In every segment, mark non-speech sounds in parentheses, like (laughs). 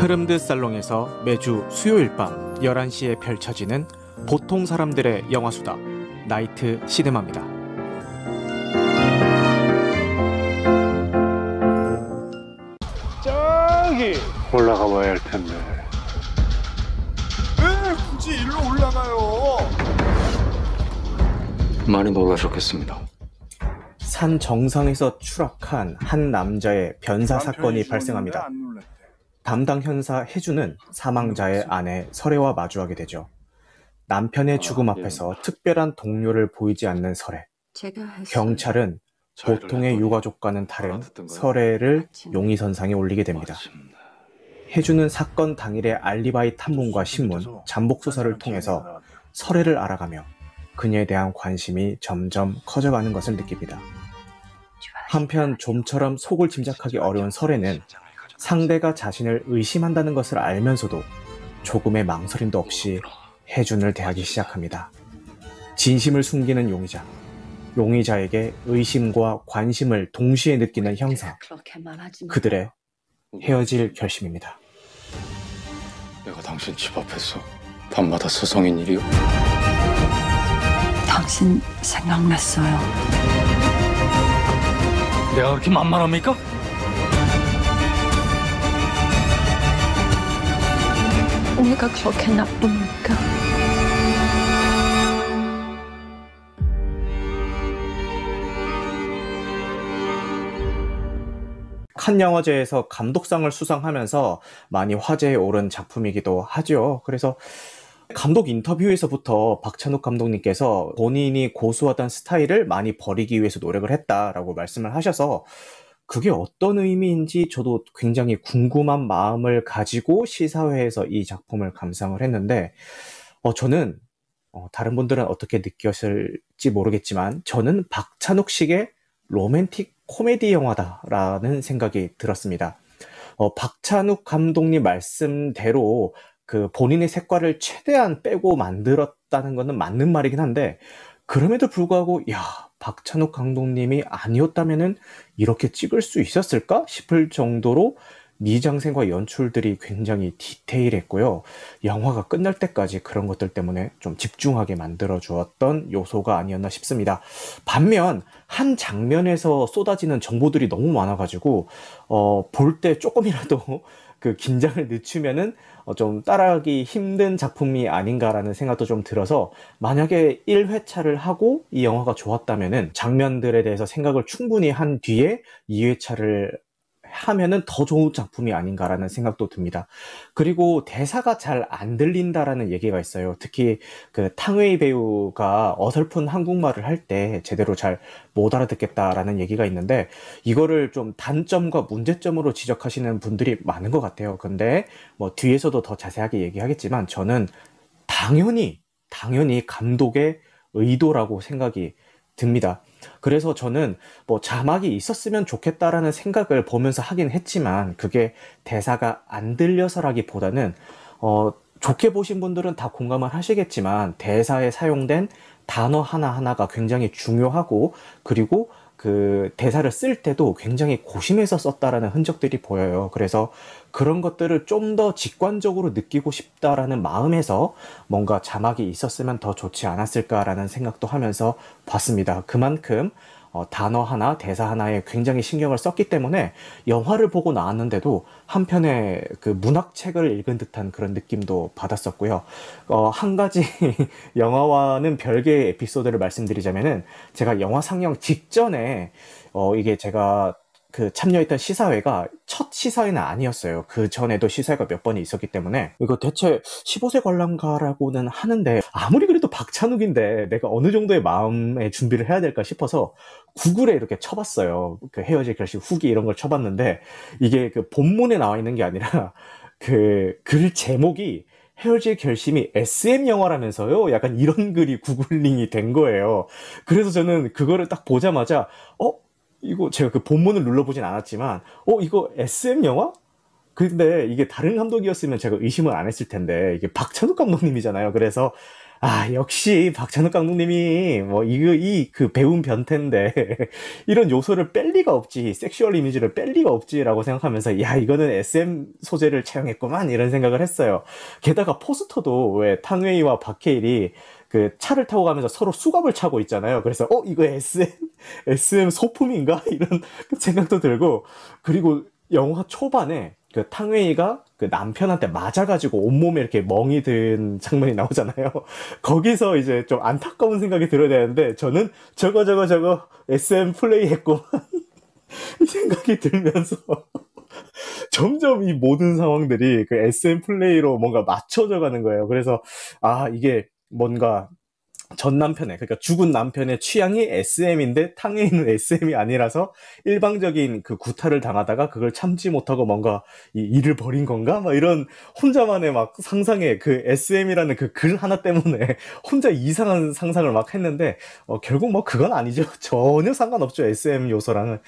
흐름드 살롱에서 매주 수요일 밤 11시에 펼쳐지는 보통 사람들의 영화수다 나이트 시네마입니다. 저기 올라가 봐야 할 텐데. 왜 굳이 일로 올라가요? 많이 놀라셨겠습니다. 산 정상에서 추락한 한 남자의 변사 사건이 발생합니다. 담당 현사 혜주는 사망자의 아내 설애와 마주하게 되죠. 남편의 죽음 앞에서 특별한 동료를 보이지 않는. 제가 했어요. 경찰은 보통의 유가족과는 다른 설애를 용의선상에 올리게 됩니다. 혜주는 사건 당일의 알리바이 탐문과 신문, 잠복 수사를 통해서 설애를 알아가며 그녀에 대한 관심이 점점 커져가는 것을 느낍니다. 한편 좀처럼 속을 짐작하기 어려운 설애는 상대가 자신을 의심한다는 것을 알면서도 조금의 망설임도 없이 혜준을 대하기 시작합니다. 진심을 숨기는 용의자, 용의자에게 의심과 관심을 동시에 느끼는 형사. 그들의 헤어질 결심입니다. 내가 당신 집 앞에서 밤마다 서성인 일이요. 당신 생각났어요. 내가 그렇게 만만합니까? 내가 그렇게 나쁩니까? 칸 영화제에서 감독상을 수상하면서 많이 화제에 오른 작품이기도 하죠. 그래서 감독 인터뷰에서부터 박찬욱 감독님께서 본인이 고수하던 스타일을 많이 버리기 위해서 노력을 했다라고 말씀을 하셔서 그게 어떤 의미인지 저도 굉장히 궁금한 마음을 가지고 시사회에서 이 작품을 감상을 했는데, 어, 저는, 어, 다른 분들은 어떻게 느꼈을지 모르겠지만, 저는 박찬욱식의 로맨틱 코미디 영화다라는 생각이 들었습니다. 어, 박찬욱 감독님 말씀대로 그 본인의 색깔을 최대한 빼고 만들었다는 것은 맞는 말이긴 한데, 그럼에도 불구하고, 야, 박찬욱 감독님이 아니었다면은 이렇게 찍을 수 있었을까 싶을 정도로 미장센과 연출들이 굉장히 디테일했고요. 영화가 끝날 때까지 그런 것들 때문에 좀 집중하게 만들어 주었던 요소가 아니었나 싶습니다. 반면 한 장면에서 쏟아지는 정보들이 너무 많아가지고 어, 볼 때 조금이라도 (laughs) 그 긴장을 늦추면은 어, 좀 따라하기 힘든 작품이 아닌가라는 생각도 좀 들어서 만약에 1회차를 하고 이 영화가 좋았다면은 장면들에 대해서 생각을 충분히 한 뒤에 2회차를 하면은 더 좋은 작품이 아닌가라는 생각도 듭니다. 그리고 대사가 잘 안 들린다라는 얘기가 있어요. 특히 그 탕웨이 배우가 어설픈 한국말을 할 때 제대로 잘 못 알아듣겠다라는 얘기가 있는데 이거를 좀 단점과 문제점으로 지적하시는 분들이 많은 것 같아요. 근데 뭐 뒤에서도 더 자세하게 얘기하겠지만 저는 당연히 당연히 감독의 의도라고 생각이 듭니다. 그래서 저는 뭐 자막이 있었으면 좋겠다라는 생각을 보면서 하긴 했지만 그게 대사가 안 들려서라기보다는 어 좋게 보신 분들은 다 공감을 하시겠지만 대사에 사용된 단어 하나하나가 굉장히 중요하고 그리고 그 대사를 쓸 때도 굉장히 고심해서 썼다라는 흔적들이 보여요. 그래서 그런 것들을 좀 더 직관적으로 느끼고 싶다라는 마음에서 뭔가 자막이 있었으면 더 좋지 않았을까라는 생각도 하면서 봤습니다. 그만큼 어, 단어 하나, 대사 하나에 굉장히 신경을 썼기 때문에 영화를 보고 나왔는데도 한편의 그 문학책을 읽은 듯한 그런 느낌도 받았었고요. 어, 한 가지 (laughs) 영화와는 별개의 에피소드를 말씀드리자면은 제가 영화 상영 직전에 어, 이게 제가 그 참여했던 시사회가 첫 시사회는 아니었어요. 그 전에도 시사회가 몇 번이 있었기 때문에 이거 대체 15세 관람가라고는 하는데 아무리 그래도 박찬욱인데 내가 어느 정도의 마음의 준비를 해야 될까 싶어서 구글에 이렇게 쳐봤어요. 그 헤어질 결심 후기 이런 걸 쳐봤는데 이게 그 본문에 나와 있는 게 아니라 (laughs) 그 글 제목이 헤어질 결심이 SM 영화라면서요? 약간 이런 글이 구글링이 된 거예요. 그래서 저는 그거를 딱 보자마자, 어? 이거 제가 그 본문을 눌러보진 않았지만, 어? 이거 SM 영화? 근데 이게 다른 감독이었으면 제가 의심을 안 했을 텐데, 이게 박찬욱 감독님이잖아요. 그래서, 아, 역시 박찬욱 감독님이 뭐 이거 이 그 배운 변태인데 (laughs) 이런 요소를 뺄 리가 없지. sexual 이미지를 뺄 리가 없지라고 생각하면서 야, 이거는 SM 소재를 차용했구만 이런 생각을 했어요. 게다가 포스터도 왜 탕웨이와 박해일이 그 차를 타고 가면서 서로 수갑을 차고 있잖아요. 그래서 어, 이거 SM SM 소품인가 (laughs) 이런 생각도 들고 그리고 영화 초반에 그 탕웨이가 그 남편한테 맞아가지고 온몸에 이렇게 멍이 든 장면이 나오잖아요. (laughs) 거기서 이제 좀 안타까운 생각이 들어야 되는데 저는 저거 저거 저거 SM 플레이 했고 이 생각이 들면서 (laughs) 점점 이 모든 상황들이 그 SM 플레이로 뭔가 맞춰져 가는 거예요. 그래서 아 이게 뭔가 전 남편의 그러니까 죽은 남편의 취향이 SM인데 탕웨이는 SM이 아니라서 일방적인 그 구타를 당하다가 그걸 참지 못하고 뭔가 이 일을 벌인 건가? 막 이런 혼자만의 막 상상의 그 SM이라는 그 글 하나 때문에 (laughs) 혼자 이상한 상상을 막 했는데 어, 결국 뭐 그건 아니죠. (laughs) 전혀 상관없죠. SM 요소랑은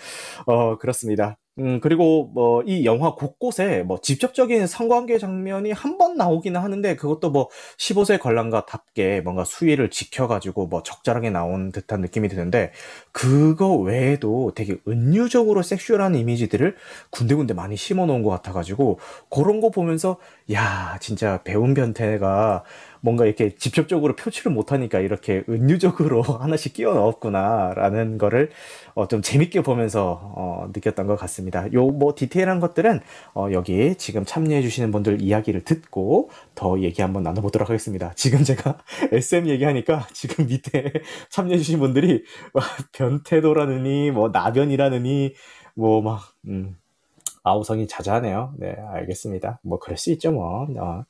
어 그렇습니다. 음, 그리고 뭐 이 영화 곳곳에 뭐 직접적인 성관계 장면이 한 번 나오기는 하는데 그것도 뭐 15세 관람가답게 뭔가 수위를 지켜가지고 뭐 적절하게 나온 듯한 느낌이 드는데 그거 외에도 되게 은유적으로 섹슈얼한 이미지들을 군데군데 많이 심어 놓은 것 같아가지고 그런 거 보면서 야, 진짜 배운 변태가 뭔가 이렇게 직접적으로 표출을 못하니까 이렇게 은유적으로 (laughs) 하나씩 끼워 넣었구나라는 거를 어, 좀 재밌게 보면서 어, 느꼈던 것 같습니다. 요 뭐 디테일한 것들은 어, 여기 지금 참여해주시는 분들 이야기를 듣고 더 얘기 한번 나눠보도록 하겠습니다. 지금 제가 (laughs) SM 얘기하니까 지금 밑에 (laughs) 참여해주신 분들이 와, 변태도라느니 뭐 나변이라느니 뭐막 음, 아우성이 자자하네요. 네, 알겠습니다. 뭐 그럴 수 있죠 뭐. 어.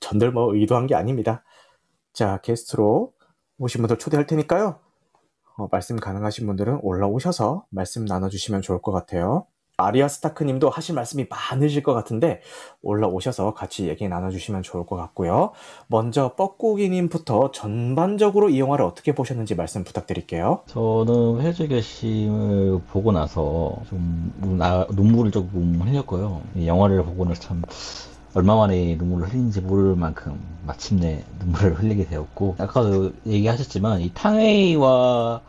전들 뭐 의도한 게 아닙니다. 자, 게스트로 오신 분들 초대할 테니까요. 어, 말씀 가능하신 분들은 올라오셔서 말씀 나눠주시면 좋을 것 같아요. 아리아 스타크 님도 하실 말씀이 많으실 것 같은데 올라오셔서 같이 얘기 나눠주시면 좋을 것 같고요. 먼저 뻐꾸기 님부터 전반적으로 이 영화를 어떻게 보셨는지 말씀 부탁드릴게요. 저는 결심을 보고 나서 좀 나- 눈물을 조금 흘렸고요. 이 영화를 보고 나서 참 얼마 만에 눈물을 흘린지 모를 만큼 마침내 눈물을 흘리게 되었고 아까도 얘기하셨지만 이 탕웨이와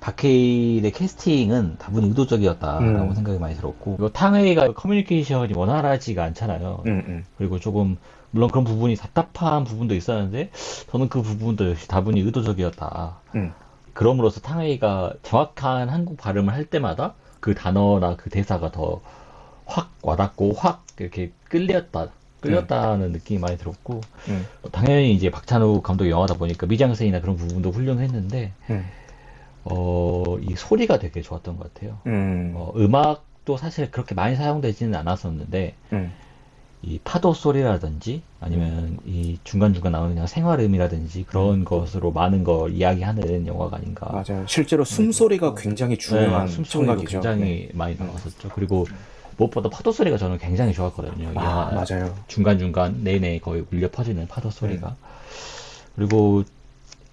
박해일의 캐스팅은 다분히 의도적이었다라고 음. 생각이 많이 들었고 그리고 탕웨이가 커뮤니케이션이 원활하지가 않잖아요. 음, 음. 그리고 조금 물론 그런 부분이 답답한 부분도 있었는데 저는 그 부분도 역시 다분히 의도적이었다. 음. 그럼으로써 탕웨이가 정확한 한국 발음을 할 때마다 그 단어나 그 대사가 더 확 와닿고 확 이렇게 끌렸다. 끌렸다는 느낌이 많이 들었고 음. 당연히 이제 박찬욱 감독 영화다 보니까 미장센이나 그런 부분도 훌륭했는데 음. 어, 이 소리가 되게 좋았던 것 같아요. 음. 어, 음악도 사실 그렇게 많이 사용되지는 않았었는데 음. 이 파도 소리라든지 아니면 이 중간중간 나오는 그냥 생활음이라든지 그런 것으로 많은 걸 이야기하는 영화가 아닌가. 맞아요. 실제로 숨소리가 굉장히 중요한 네, 숨소리가 청각이죠. 굉장히 네. 많이 나왔었죠. 그리고 무엇보다 파도 소리가 저는 굉장히 좋았거든요. 이 아, 맞아요. 중간중간 내내 거의 울려 퍼지는 파도 소리가. 그리고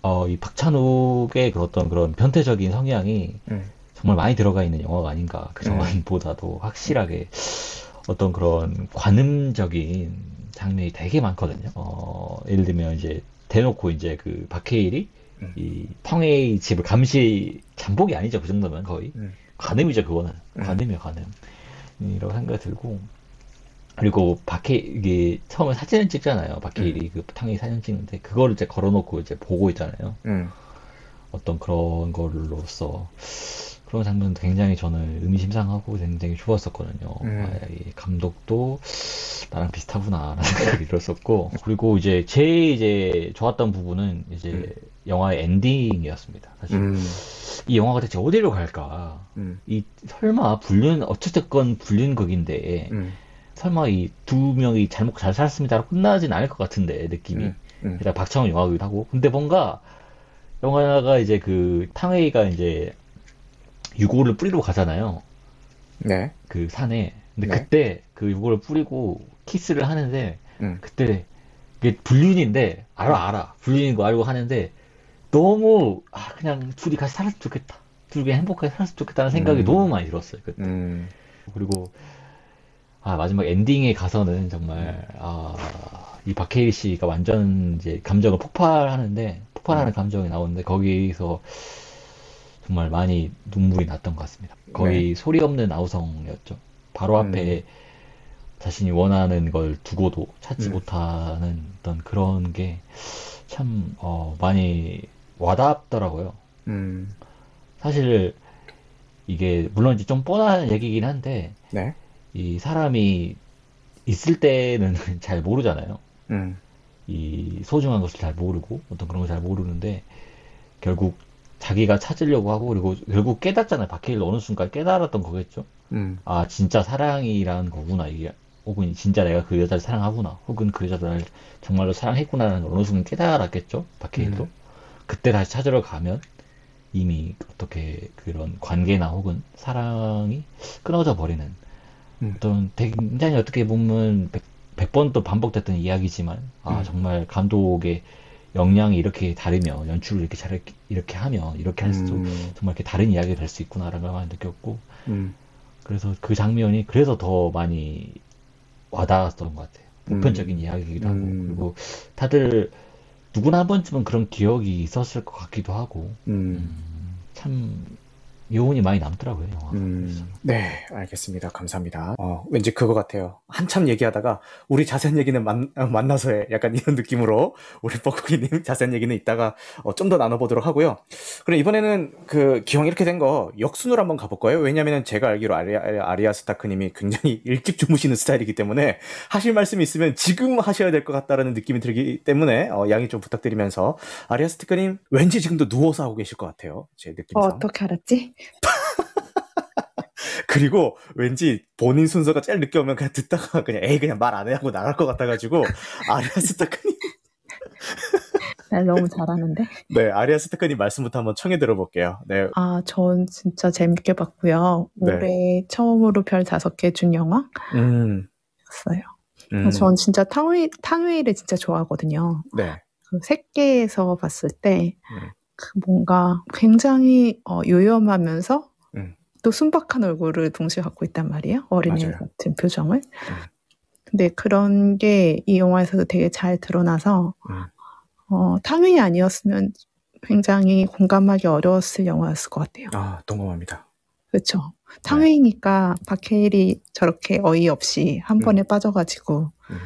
어, 이 박찬욱의 그 어떤 그런 변태적인 성향이 음. 정말 많이 들어가 있는 영화가 아닌가. 그 전보다도 확실하게 어떤 그런 관음적인 장면이 되게 많거든요. 어, 예를 들면 이제 대놓고 이제 그 박해일이 음. 이 펑웨이 집을 감시 잠복이 아니죠. 그 정도면 거의 음. 관음이죠. 그거는 음. 관음이야 관음. 이라고 생각이 들고 그리고 박해 이게 처음에 사진을 찍잖아요. 박해일이 그 탕웨이 사진 찍는데 그거를 이제 걸어놓고 이제 보고 있잖아요. 음. 어떤 그런 걸로써 그런 장면도 굉장히 저는 의미심장하고 굉장히 좋았었거든요. 음. 아, 이 감독도 나랑 비슷하구나라는 (laughs) 생각이 들었었고 그리고 이제 제일 이제 좋았던 부분은 이제 음. 영화의 엔딩이었습니다. 사실 음. 이 영화가 대체 어디로 갈까? 음. 이 설마 불륜 어쨌든 불륜극인데 음. 설마 이 두 명이 잘못 잘 살았습니다로 끝나진 않을 것 같은데 느낌이 음. 음. 일단 박찬욱 영화기도 하고 근데 뭔가 영화가 이제 그 탕웨이가 이제 유골을 뿌리러 가잖아요 네. 그 산에 근데 네. 그때 그 유골을 뿌리고 키스를 하는데 음. 그때 이게 불륜인데 알아 알아 불륜인 거 알고 하는데 너무 아 그냥 둘이 같이 살았으면 좋겠다 둘이 행복하게 살았으면 좋겠다는 생각이 음. 너무 많이 들었어요 그때 음, 그리고 아 마지막 엔딩에 가서는 정말 아 이 박해일 씨가 완전 이제 감정을 폭발하는데 폭발하는 감정이 나오는데 거기서 정말 많이 눈물이 났던 것 같습니다. 거의 소리 없는 아우성이었죠. 바로 앞에 자신이 원하는 걸 두고도 찾지 음. 못하는 어떤 그런 게 참 어, 많이 와닿더라고요. 음, 사실 이게 물론 이제 좀 뻔한 얘기긴 한데 네, 이 사람이 있을 때는 (laughs) 잘 모르잖아요. 음, 이 소중한 것을 잘 모르고 어떤 그런 걸 잘 모르는데 결국 자기가 찾으려고 하고 그리고 결국 깨닫잖아요. 박해일 어느 순간 깨달았던 거겠죠. 음, 아 진짜 사랑이라는 거구나 이게 혹은 진짜 내가 그 여자를 사랑하구나 혹은 그 여자를 날 정말로 사랑했구나라는 걸 어느 순간 깨달았겠죠. 박해일도 음. 그때 다시 찾으러 가면 이미 어떻게 그런 관계나 혹은 사랑이 끊어져 버리는 음. 어떤 굉장히 어떻게 보면 백, 백 번도 반복됐던 이야기지만 아 음. 정말 감독의 역량이 이렇게 다르면 연출을 이렇게 잘 이렇게 하면 이렇게 할 수 도 음, 정말 이렇게 다른 이야기가 될 수 있구나라는 걸 많이 느꼈고 음, 그래서 그 장면이 그래서 더 많이 와닿았던 것 같아요. 음. 보편적인 이야기이기도 하고 음. 그리고 다들 누구나 한 번쯤은 그런 기억이 있었을 것 같기도 하고 음. 음, 참 여운이 많이 남더라고요 영화. 음, 네, 알겠습니다. 감사합니다. 어, 왠지 그거 같아요. 한참 얘기하다가 우리 자세한 얘기는 만, 어, 만나서 해. 약간 이런 느낌으로 우리 뻐꾸기님 (laughs) 자세한 얘기는 이따가 어, 좀 더 나눠보도록 하고요. 그럼 이번에는 그 기왕 이렇게 된 거 역순으로 한번 가볼 거예요. 왜냐면은 제가 알기로 아리아, 아리아 스타크님이 굉장히 일찍 주무시는 스타일이기 때문에 하실 말씀이 있으면 지금 하셔야 될 것 같다라는 느낌이 들기 때문에 어, 양해 좀 부탁드리면서 아리아 스타크님 왠지 지금도 누워서 하고 계실 것 같아요. 제 느낌상. 어, 어떻게 알았지? (laughs) 그리고 왠지 본인 순서가 제일 늦게 오면 그냥 듣다가 그냥 에이 그냥 말 안 해 하고 나갈 것 같아가지고 아리아 스타크님 날 너무 잘하는데. 네 아리아 스타크님 말씀부터 한번 청해 들어볼게요. 네 아, 전 진짜 재밌게 봤고요. 네. 올해 처음으로 별 다섯 개 준 영화였어요. 음, 음, 전 진짜 탕웨이, 탕웨이를 진짜 좋아하거든요. 네그 색계에서 봤을 때, 음. 그 뭔가 굉장히 어, 요염하면서 음. 또 순박한 얼굴을 동시에 갖고 있단 말이에요. 어린애 맞아요. 같은 표정을. 근데 그런 게 이 영화에서도 되게 잘 드러나서, 음. 어, 탕웨이 아니었으면 굉장히 공감하기 어려웠을 영화였을 것 같아요. 아 동감합니다. 그렇죠. 탕웨이니까 박해일이 저렇게 어이없이 한 번에 빠져가지고 음.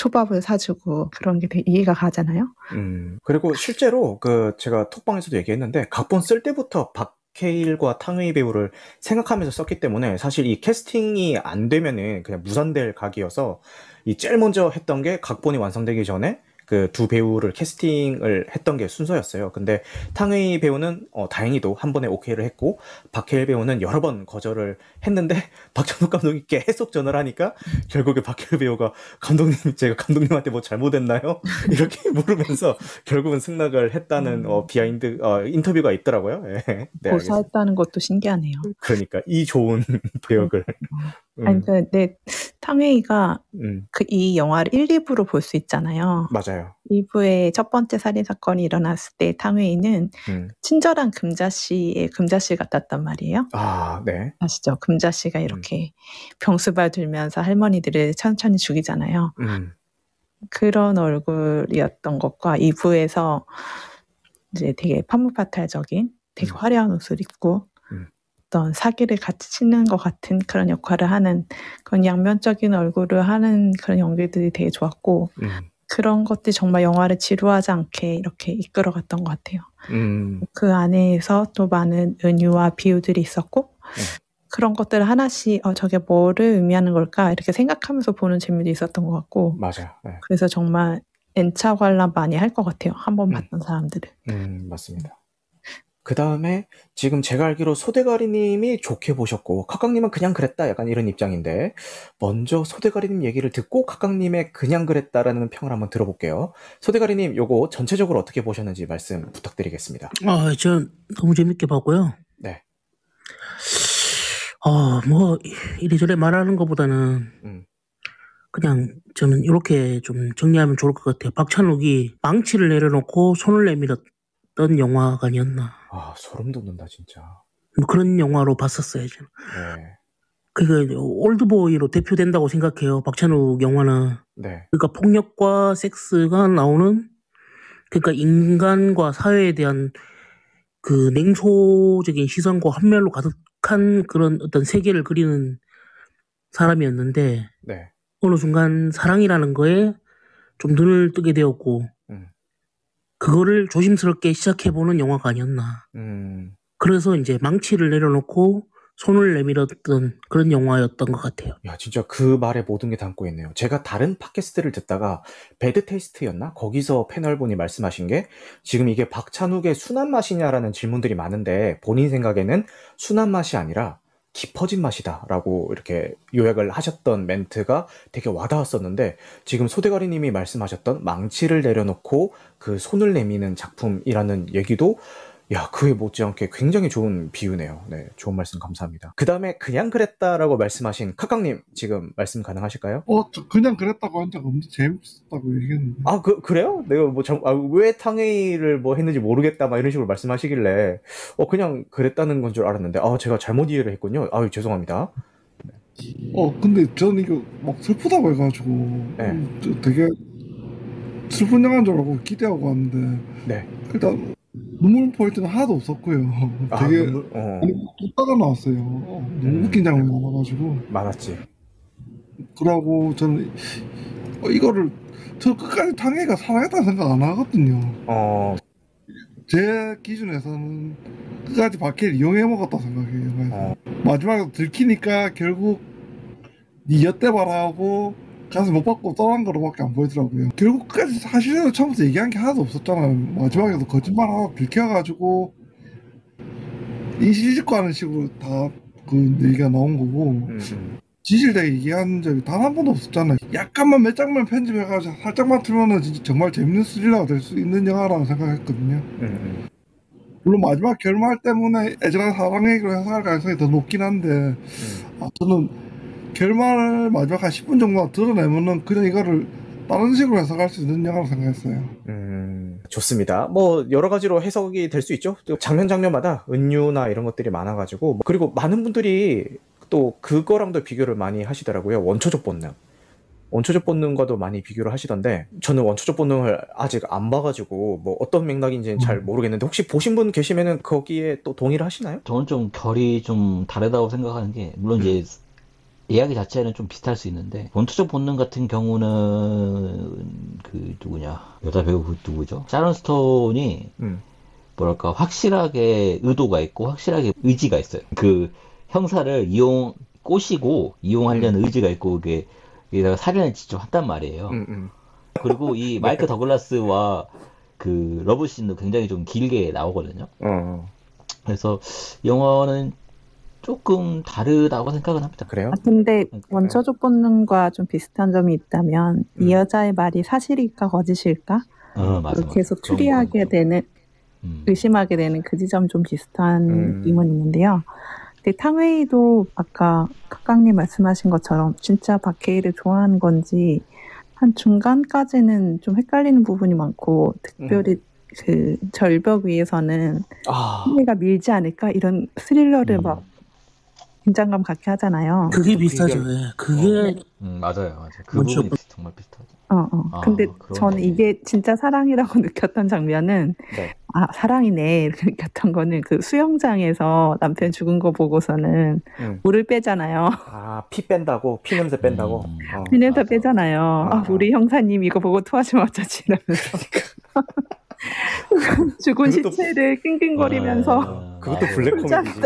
초밥을 사주고 그런 게 되게 이해가 가잖아요. 음 그리고 실제로 그 제가 톡방에서도 얘기했는데 각본 쓸 때부터 박해일과 탕웨이 배우를 생각하면서 썼기 때문에 사실 이 캐스팅이 안 되면은 그냥 무산될 각이어서 이 제일 먼저 했던 게 각본이 완성되기 전에 그 두 배우를 캐스팅을 했던 게 순서였어요. 근데 탕웨이 배우는 어, 다행히도 한 번에 오케이를 했고 박해일 배우는 여러 번 거절을 했는데 박찬욱 감독이 계속 전화를 하니까 결국에 박해일 배우가 감독님 제가 감독님한테 뭐 잘못했나요? (laughs) 이렇게 물으면서 결국은 승낙을 했다는 어, behind 어, 인터뷰가 있더라고요. 예. (laughs) 네. 고사했다는 것도 신기하네요. 그러니까 이 좋은 (laughs) 배역을 음, 아니, 그, 네, 탕웨이가 음, 그 이 영화를 1, 2부로 볼 수 있잖아요. 맞아요. 2부의 첫 번째 살인 사건이 일어났을 때 탕웨이는 음. 친절한 금자씨의 금자씨 같았단 말이에요. 아, 네. 아시죠? 금자씨가 이렇게 병수발 들면서 할머니들을 천천히 죽이잖아요. 음, 그런 얼굴이었던 것과 2부에서 이제 되게 판무파탈적인 되게 음. 화려한 옷을 입고 음. 어떤 사기를 같이 치는 것 같은 그런 역할을 하는 그런 양면적인 얼굴을 하는 그런 연기들이 되게 좋았고 음, 그런 것들이 정말 영화를 지루하지 않게 이렇게 이끌어갔던 것 같아요. 음, 그 안에서 또 많은 은유와 비유들이 있었고 네. 그런 것들을 하나씩 어, 저게 뭐를 의미하는 걸까 이렇게 생각하면서 보는 재미도 있었던 것 같고 맞아요. 네. 그래서 정말 N차 관람 많이 할 것 같아요. 한번 음. 봤던 사람들은. 음, 맞습니다. 그 다음에 지금 제가 알기로 소대가리님이 좋게 보셨고 카깡님은 그냥 그랬다 약간 이런 입장인데 먼저 소대가리님 얘기를 듣고 카깡님의 그냥 그랬다라는 평을 한번 들어볼게요. 소대가리님 요거 전체적으로 어떻게 보셨는지 말씀 부탁드리겠습니다. 아, 전 너무 재밌게 봤고요. 네. 어, 뭐, 이래저래 말하는 것보다는, 음, 그냥 저는 이렇게 좀 정리하면 좋을 것 같아요. 박찬욱이 망치를 내려놓고 손을 내밀었 던 영화가 아니었나. 아, 소름 돋는다, 진짜. 뭐 그런 영화로 봤었어요. 저는. 네. 그게 올드보이로 대표된다고 생각해요. 박찬욱 영화는. 네. 그러니까 폭력과 섹스가 나오는 그러니까 인간과 사회에 대한 그 냉소적인 시선과 환멸로 가득한 그런 어떤 세계를 그리는 사람이었는데 네. 어느 순간 사랑이라는 거에 좀 눈을 뜨게 되었고 음. 그거를 조심스럽게 시작해보는 영화가 아니었나. 음. 그래서 이제 망치를 내려놓고 손을 내밀었던 그런 영화였던 것 같아요. 야, 진짜 그 말에 모든 게 담고 있네요. 제가 다른 팟캐스트를 듣다가 배드 테이스트였나? 거기서 패널분이 말씀하신 게 지금 이게 박찬욱의 순한 맛이냐라는 질문들이 많은데 본인 생각에는 순한 맛이 아니라 깊어진 맛이다라고 이렇게 요약을 하셨던 멘트가 되게 와닿았었는데 지금 소대가리님이 말씀하셨던 망치를 내려놓고 그 손을 내미는 작품이라는 얘기도 야, 그에 못지않게 굉장히 좋은 비유네요. 네, 좋은 말씀 감사합니다. 그 다음에 그냥 그랬다라고 말씀하신 카깡님 지금 말씀 가능하실까요? 어, 저 그냥 그랬다고 한 적 없는데 재밌었다고 얘기했는데. 아, 그, 그래요? 내가 뭐, 정, 아, 왜 탕웨이를 뭐 했는지 모르겠다, 막 이런 식으로 말씀하시길래, 어, 그냥 그랬다는 건 줄 알았는데, 아, 제가 잘못 이해를 했군요. 아유, 죄송합니다. 어, 근데 저는 이거 막 슬프다고 해가지고 네. 되게 슬픈 영화인 줄 알고 기대하고 왔는데 네. 일단 눈물 포인트는 하나도 없었고요. 아, 되게 눈물, 어, 웃다가 나왔어요. 어, 너무 음. 웃긴 장면이 많아가지고 많았지. 그러고 저는 어, 이거를 저 끝까지 탕웨이가 사랑했다는 생각 안 하거든요. 어, 제 기준에서는 끝까지 박해를 이용해 먹었다 생각해요. 어. 마지막에 들키니까 결국 니 엿대 봐라 하고 가서 못 받고 떠난 거로밖에 안 보이더라고요. 결국 끝까지 사실은 처음부터 얘기한 게 하나도 없었잖아요. 마지막에도 거짓말 하나 들켜가지고 인실짓고 하는 식으로 다 그 얘기가 나온 거고 음, 음. 지실되게 얘기한 적이 단 한 번도 없었잖아요. 약간만 몇 장면 편집해가지고 살짝만 틀면은 진짜 정말 재밌는 스릴러가 될 수 있는 영화라고 생각했거든요. 음, 음. 물론 마지막 결말 때문에 애절한 사랑 얘기로 해석할 가능성이 더 높긴 한데 음. 아, 저는 결말 마지막 한 10분 정도 드러내면은 그냥 이거를 다른 식으로 해석할 수 있는 영화로 생각했어요. 음, 좋습니다. 뭐, 여러 가지로 해석이 될 수 있죠. 또 장면 장면마다 은유나 이런 것들이 많아가지고. 뭐, 그리고 많은 분들이 또 그거랑도 비교를 많이 하시더라고요. 원초적 본능. 원초적 본능과도 많이 비교를 하시던데, 저는 원초적 본능을 아직 안 봐가지고, 뭐, 어떤 맥락인지는 잘 모르겠는데, 혹시 보신 분 계시면은 거기에 또 동의를 하시나요? 저는 좀 결이 좀 다르다고 생각하는 게 물론 이제 이야기 자체는 좀 비슷할 수 있는데 원투적 본능 같은 경우는 그 누구냐 여자 배우 그 누구죠? sharon 스톤이 음. 뭐랄까 확실하게 의도가 있고 확실하게 의지가 있어요. 그 형사를 이용 꼬시고 이용하려는 의지가 있고 그게 게다가 살인을 직접 한단 말이에요. 음, 음. 그리고 이 (laughs) 마이크 더글라스와 그 러브씬도 굉장히 좀 길게 나오거든요. 어, 그래서 영화는 조금 다르다고 생각은 합니다. 그래요? 아, 근데 그러니까요. 원초적 본능과 좀 비슷한 점이 있다면 음. 이 여자의 말이 사실일까 거짓일까 어, 맞아, 맞아. 계속 추리하게 거. 되는 음. 의심하게 되는 그 지점 좀 비슷한 음. 느낌은 있는데요. 근데 탕웨이도 아까 각각님 말씀하신 것처럼 진짜 박해일을 좋아하는 건지 한 중간까지는 좀 헷갈리는 부분이 많고 특별히 음. 그 절벽 위에서는 아, 탕웨이가 밀지 않을까 이런 스릴러를 음. 막 긴장감 갖게 하잖아요. 그게 비슷하죠. 예. 그게 음, 맞아요, 맞아요. 그 원초- 부분이 정말 비슷하죠. 어, 어. 아, 근데 그러네. 저는 이게 진짜 사랑이라고 (laughs) 느꼈던 장면은, 네. 아, 사랑이네. 이렇게 느꼈던 거는 그 수영장에서 남편 죽은 거 보고서는 음. 물을 빼잖아요. 아, 피 뺀다고? 피 냄새 뺀다고? 음. 어. 피는 다 맞아. 빼잖아요. 아, 아. 우리 형사님 이거 보고 토하시면 어쩌지 이러면서. (laughs) (laughs) 죽은 그것도- 시체를 낑낑거리면서 아, 그것도 맞아요. 블랙 코미디지.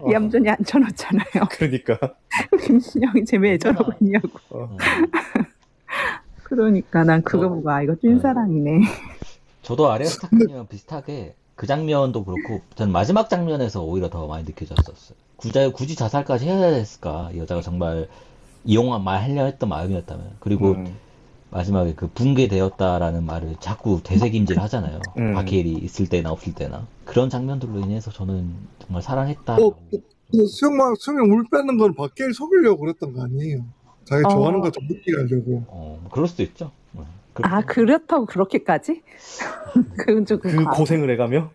뭐 이암전이 앉혀놓잖아요. 그러니까. (laughs) 김신영이 쟤왜 저러고 있냐고. 음. 그러니까 난 그거 어. 보고 아, 이거 찐사랑이네. 저도 아리아 스타크님이랑 비슷하게 그 장면도 그렇고 전 마지막 장면에서 오히려 더 많이 느껴졌었어요. 굳이, 굳이 자살까지 해야 했을까? 이 여자가 정말 이용만 하려 했던 마음이었다면. 그리고 음. 마지막에 그 붕괴되었다라는 말을 자꾸 되새김질 하잖아요. 음. 바케일이 있을 때나 없을 때나. 그런 장면들로 인해서 저는 정말 사랑했다. 어, 그 수영만 수영 물 빼는 건 밖에 속이려고 그랬던 거 아니에요? 자기 어. 좋아하는 거 좀 느끼게 하려고. 어, 그럴 수도 있죠. 네. 아 그렇다고 그렇게까지? (laughs) 그건 조금 그 과- 고생을 해가며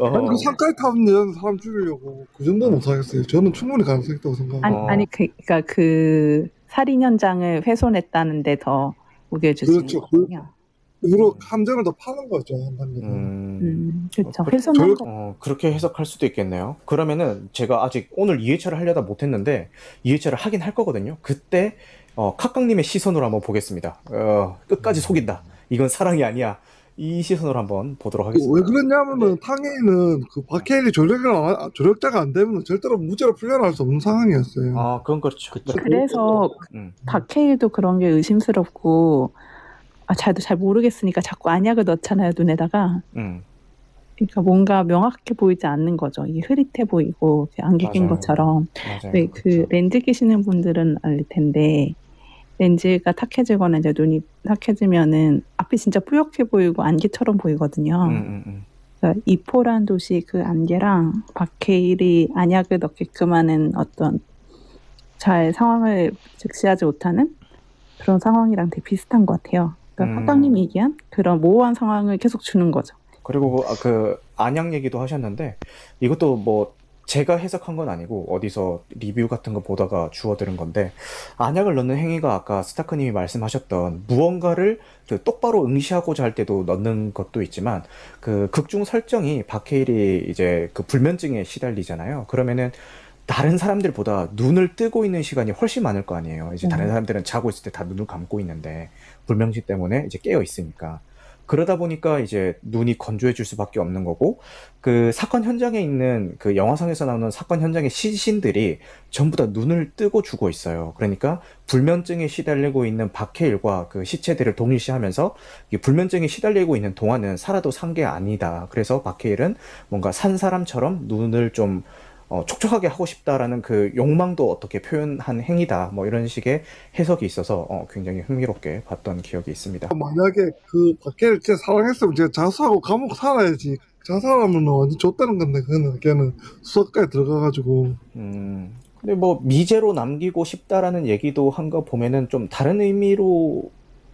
어, 아니, 그 산까지 타면 여자 사람 죽이려고 그 정도는 못하겠어요. 저는 충분히 가능성 있다고 생각합니다. 아니, 어. 아니 그, 그러니까 그 살인 현장을 훼손했다는데 더 우겨주시는 그렇죠. 그- 거군요. 이후로 함정을 더 파는 거죠. 음, 음, 그렇죠. 어, 그- 거. 어, 그렇게 해석할 수도 있겠네요. 그러면은 제가 아직 오늘 2회차를 하려다 못했는데 2회차를 하긴 할 거거든요. 그때 어, 카깡님의 시선으로 한번 보겠습니다. 어, 끝까지 속인다. 이건 사랑이 아니야. 이 시선으로 한번 보도록 하겠습니다. 왜 그랬냐면은 탕웨이는 그 박해일이 조력을 안- 조력자가 안 되면 절대로 무죄로 풀려날 수 없는 상황이었어요. 아, 그건 그렇죠. 그쵸. 그래서 음. 박해일도 그런 게 의심스럽고 아, 잘도 잘 모르겠으니까 자꾸 안약을 넣잖아요 눈에다가. 음. 그러니까 뭔가 명확해 보이지 않는 거죠. 이게 흐릿해 보이고 안개 낀. 것처럼. 맞아요. 왜그 그렇죠. 렌즈 끼시는 분들은 알 텐데 렌즈가 탁해지거나 이제 눈이 탁해지면은 앞이 진짜 뿌옇게 보이고 안개처럼 보이거든요. 음, 음, 음. 그러니까 이포란 도시 그 안개랑 박해일이 안약을 넣게끔 하는 어떤 잘 상황을 즉시하지 못하는 그런 상황이랑 되게 비슷한 것 같아요. 그러니까 음. 학장님이 얘기한 그런 모호한 상황을 계속 주는 거죠. 그리고 아, 그 안약 얘기도 하셨는데 이것도 뭐 제가 해석한 건 아니고 어디서 리뷰 같은 거 보다가 주워 들은 건데 안약을 넣는 행위가 아까 스타크님이 말씀하셨던 무언가를 그 똑바로 응시하고자 할 때도 넣는 것도 있지만 그 극중 설정이 박해일이 이제 그 불면증에 시달리잖아요. 그러면은 다른 사람들보다 눈을 뜨고 있는 시간이 훨씬 많을 거 아니에요. 이제 다른 음. 사람들은 자고 있을 때 다 눈을 감고 있는데 불면증 때문에 이제 깨어 있으니까. 그러다 보니까 이제 눈이 건조해질 수밖에 없는 거고 그 사건 현장에 있는 그 영화상에서 나오는 사건 현장의 시신들이 전부 다 눈을 뜨고 죽어 있어요. 그러니까 불면증에 시달리고 있는 박해일과 그 시체들을 동일시하면서 이 불면증에 시달리고 있는 동안은 살아도 산 게 아니다. 그래서 박해일은 뭔가 산 사람처럼 눈을 좀 어, 촉촉하게 하고 싶다라는 그 욕망도 어떻게 표현한 행위다. 뭐 이런 식의 해석이 있어서 어, 굉장히 흥미롭게 봤던 기억이 있습니다. 만약에 그 박해를 진짜 사랑했으면 제가 자수하고 감옥 살아야지. 자살하면 완전 줬다는 건데 그거는 걔는 수석까지 들어가가지고 음, 근데 뭐 미제로 남기고 싶다라는 얘기도 한 거 보면은 좀 다른 의미로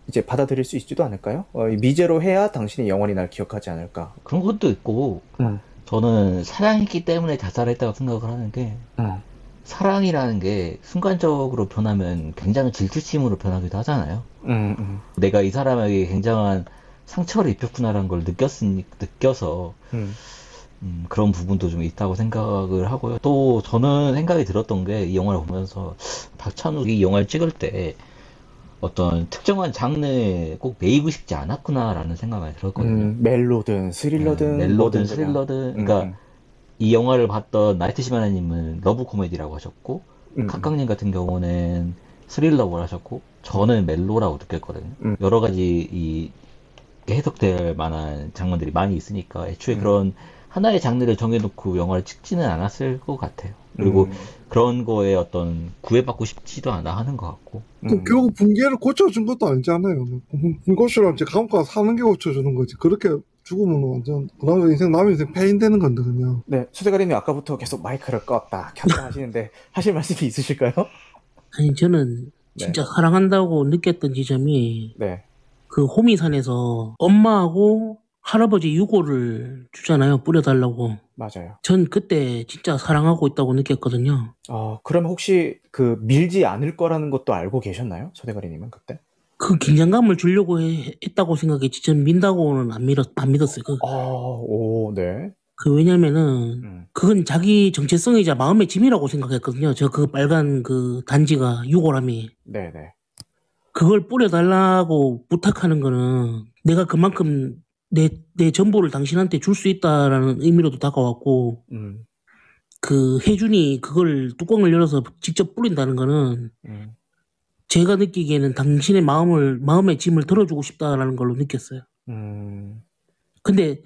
이제 받아들일 수 있지도 않을까요? 어, 이 미제로 해야 당신이 영원히 날 기억하지 않을까? 그런 것도 있고, 음. 저는 사랑했기 때문에 자살했다고 생각을 하는 게, 음. 사랑이라는 게 순간적으로 변하면 굉장히 질투심으로 변하기도 하잖아요. 음, 음, 내가 이 사람에게 굉장한 상처를 입혔구나라는 걸 느꼈으니, 느껴서, 음, 음, 그런 부분도 좀 있다고 생각을 하고요. 또 저는 생각이 들었던 게 이 영화를 보면서 박찬욱이 이 영화를 찍을 때 어떤 특정한 장르에 꼭 매이고 싶지 않았구나라는 생각이 들었거든요. 음, 멜로든 스릴러든 네, 멜로든. 스릴러든 음, 그러니까 음, 이 영화를 봤던 나이트 시마라님은 love comedy라고 하셨고 음, 카깡님 같은 경우는 스릴러라고 하셨고 저는 멜로라고 느꼈거든요. 음. 여러 가지 이 해석될 만한 장면들이 많이 있으니까 애초에 음. 그런 하나의 장르를 정해놓고 영화를 찍지는 않았을 것 같아요. 그리고 음, 그런 거에 어떤 구애받고 싶지도 않아 하는 것 같고 그 음. 결국 붕괴를 고쳐준 것도 아니잖아요. 분고시랑 이제 감옥 가서 사는 게 고쳐주는 거지. 그렇게 죽으면 완전 그다음에 인생 남의 인생 패인 되는 건데 그냥. 네, 수대가리님 아까부터 계속 마이크를 껐다 켰다 하시는데 (laughs) 하실 말씀이 있으실까요? 아니 저는 진짜 사랑한다고 느꼈던 지점이 네, 그 호미산에서 엄마하고 할아버지 유골을 주잖아요 뿌려달라고 맞아요. 전 그때 진짜 사랑하고 있다고 느꼈거든요 어, 그럼 혹시 그 밀지 않을 거라는 것도 알고 계셨나요? 소대가리님은 그때? 그 긴장감을 주려고 해- 했다고 생각했지 전 민다고는 안, 믿었, 안 믿었어요 그, 어, 오, 네. 그 왜냐면은 음, 그건 자기 정체성이자 마음의 짐이라고 생각했거든요 저 그 빨간 그 단지가 유골함이 네, 네. 그걸 뿌려달라고 부탁하는 거는 내가 그만큼 내, 내 전보를 당신한테 줄 수 있다라는 의미로도 다가왔고, 음, 그 혜준이 그걸 뚜껑을 열어서 직접 뿌린다는 거는 음, 제가 느끼기에는 당신의 마음을, 마음의 짐을 덜어주고 싶다라는 걸로 느꼈어요. 음, 근데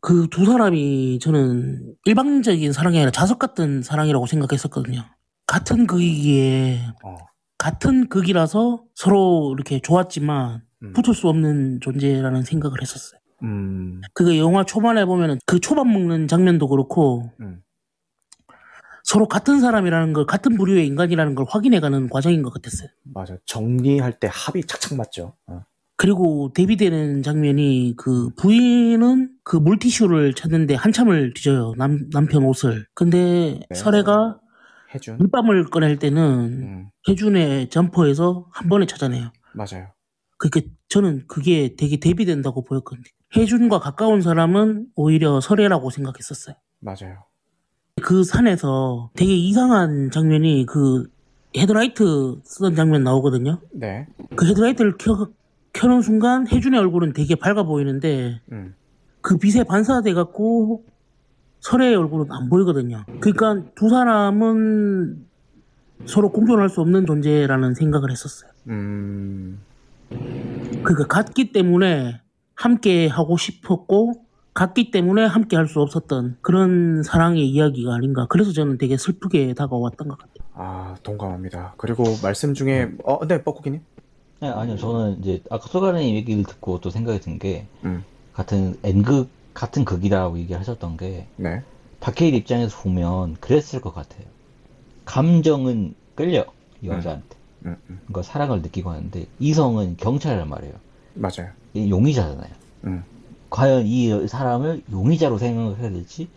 그 두 사람이 저는 일방적인 사랑이 아니라 자석 같은 사랑이라고 생각했었거든요. 같은 극이기에, 어, 같은 극이라서 서로 이렇게 좋았지만 음, 붙을 수 없는 존재라는 생각을 했었어요. 음, 그게 영화 초반에 보면은 그 초밥 먹는 장면도 그렇고 음, 서로 같은 사람이라는 걸 같은 부류의 인간이라는 걸 확인해가는 과정인 것 같았어요. 맞아. 정리할 때 합이 착착 맞죠. 어. 그리고 대비되는 장면이 그 부인은 그 물티슈를 찾는데 한참을 뒤져요 남 남편 옷을. 근데 네. 설애가 해준. 물밤을 꺼낼 때는 음, 혜준의 점퍼에서 한 번에 찾아내요. 맞아요. 그러니까 저는 그게 되게 대비된다고 보였거든요. 혜준과 가까운 사람은 오히려 설애라고 생각했었어요. 맞아요. 그 산에서 되게 이상한 장면이 그 헤드라이트 쓰던 장면 나오거든요. 네. 그 헤드라이트를 켜, 켜는 순간 혜준의 얼굴은 되게 밝아 보이는데 음, 그 빛에 반사돼 갖고 설애의 얼굴은 안 보이거든요. 그러니까 두 사람은 서로 공존할 수 없는 존재라는 생각을 했었어요. 음, 그러니까 같기 때문에 함께 하고 싶었고 같기 때문에 함께 할 수 없었던 그런 사랑의 이야기가 아닌가. 그래서 저는 되게 슬프게 다가왔던 것 같아요. 아, 동감합니다. 그리고 말씀 중에, 어, 네, 뻐꾸기님? 네, 아니요. 저는 이제 아까 소가님 얘기를 듣고 또 생각이 든 게 음, 같은 N극 같은 극이라고 얘기를 하셨던 게 네. 박해일 입장에서 보면 그랬을 것 같아요. 감정은 끌려 이 여자한테. 음, 음, 그러니까 사랑을 느끼고 하는데 이성은 경찰이란 말이에요. 맞아요. 이 용의자잖아요. 음, 과연 이 사람을 용의자로 생각을 해야 될지,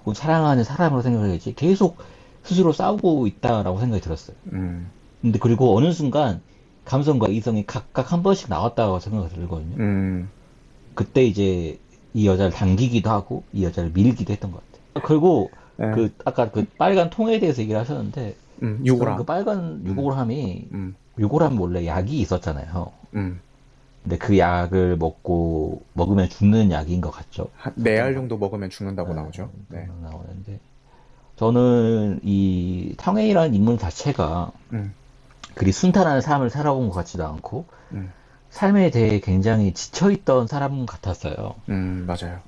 혹은 사랑하는 사람으로 생각을 해야 될지 계속 스스로 싸우고 있다라고 생각이 들었어요. 음, 근데 그리고 어느 순간 감성과 이성이 각각 한 번씩 나왔다고 생각이 들거든요. 음, 그때 이제 이 여자를 당기기도 하고 이 여자를 밀기도 했던 것 같아요. 그리고 네. 그 아까 그 빨간 통에 대해서 얘기를 하셨는데 음, 유고랑. 그 빨간 유골함이 음, 유골함 원래 약이 있었잖아요. 음, 근데 그 약을 먹고 먹으면 죽는 약인 것 같죠. 한네알 정도 먹으면 죽는다고 네, 나오죠. 네. 나오는데 저는 이 탕웨이라는 인물 자체가 음, 그리 순탄한 삶을 살아온 것 같지도 않고 음, 삶에 대해 굉장히 지쳐있던 사람 같았어요. 음, 맞아요.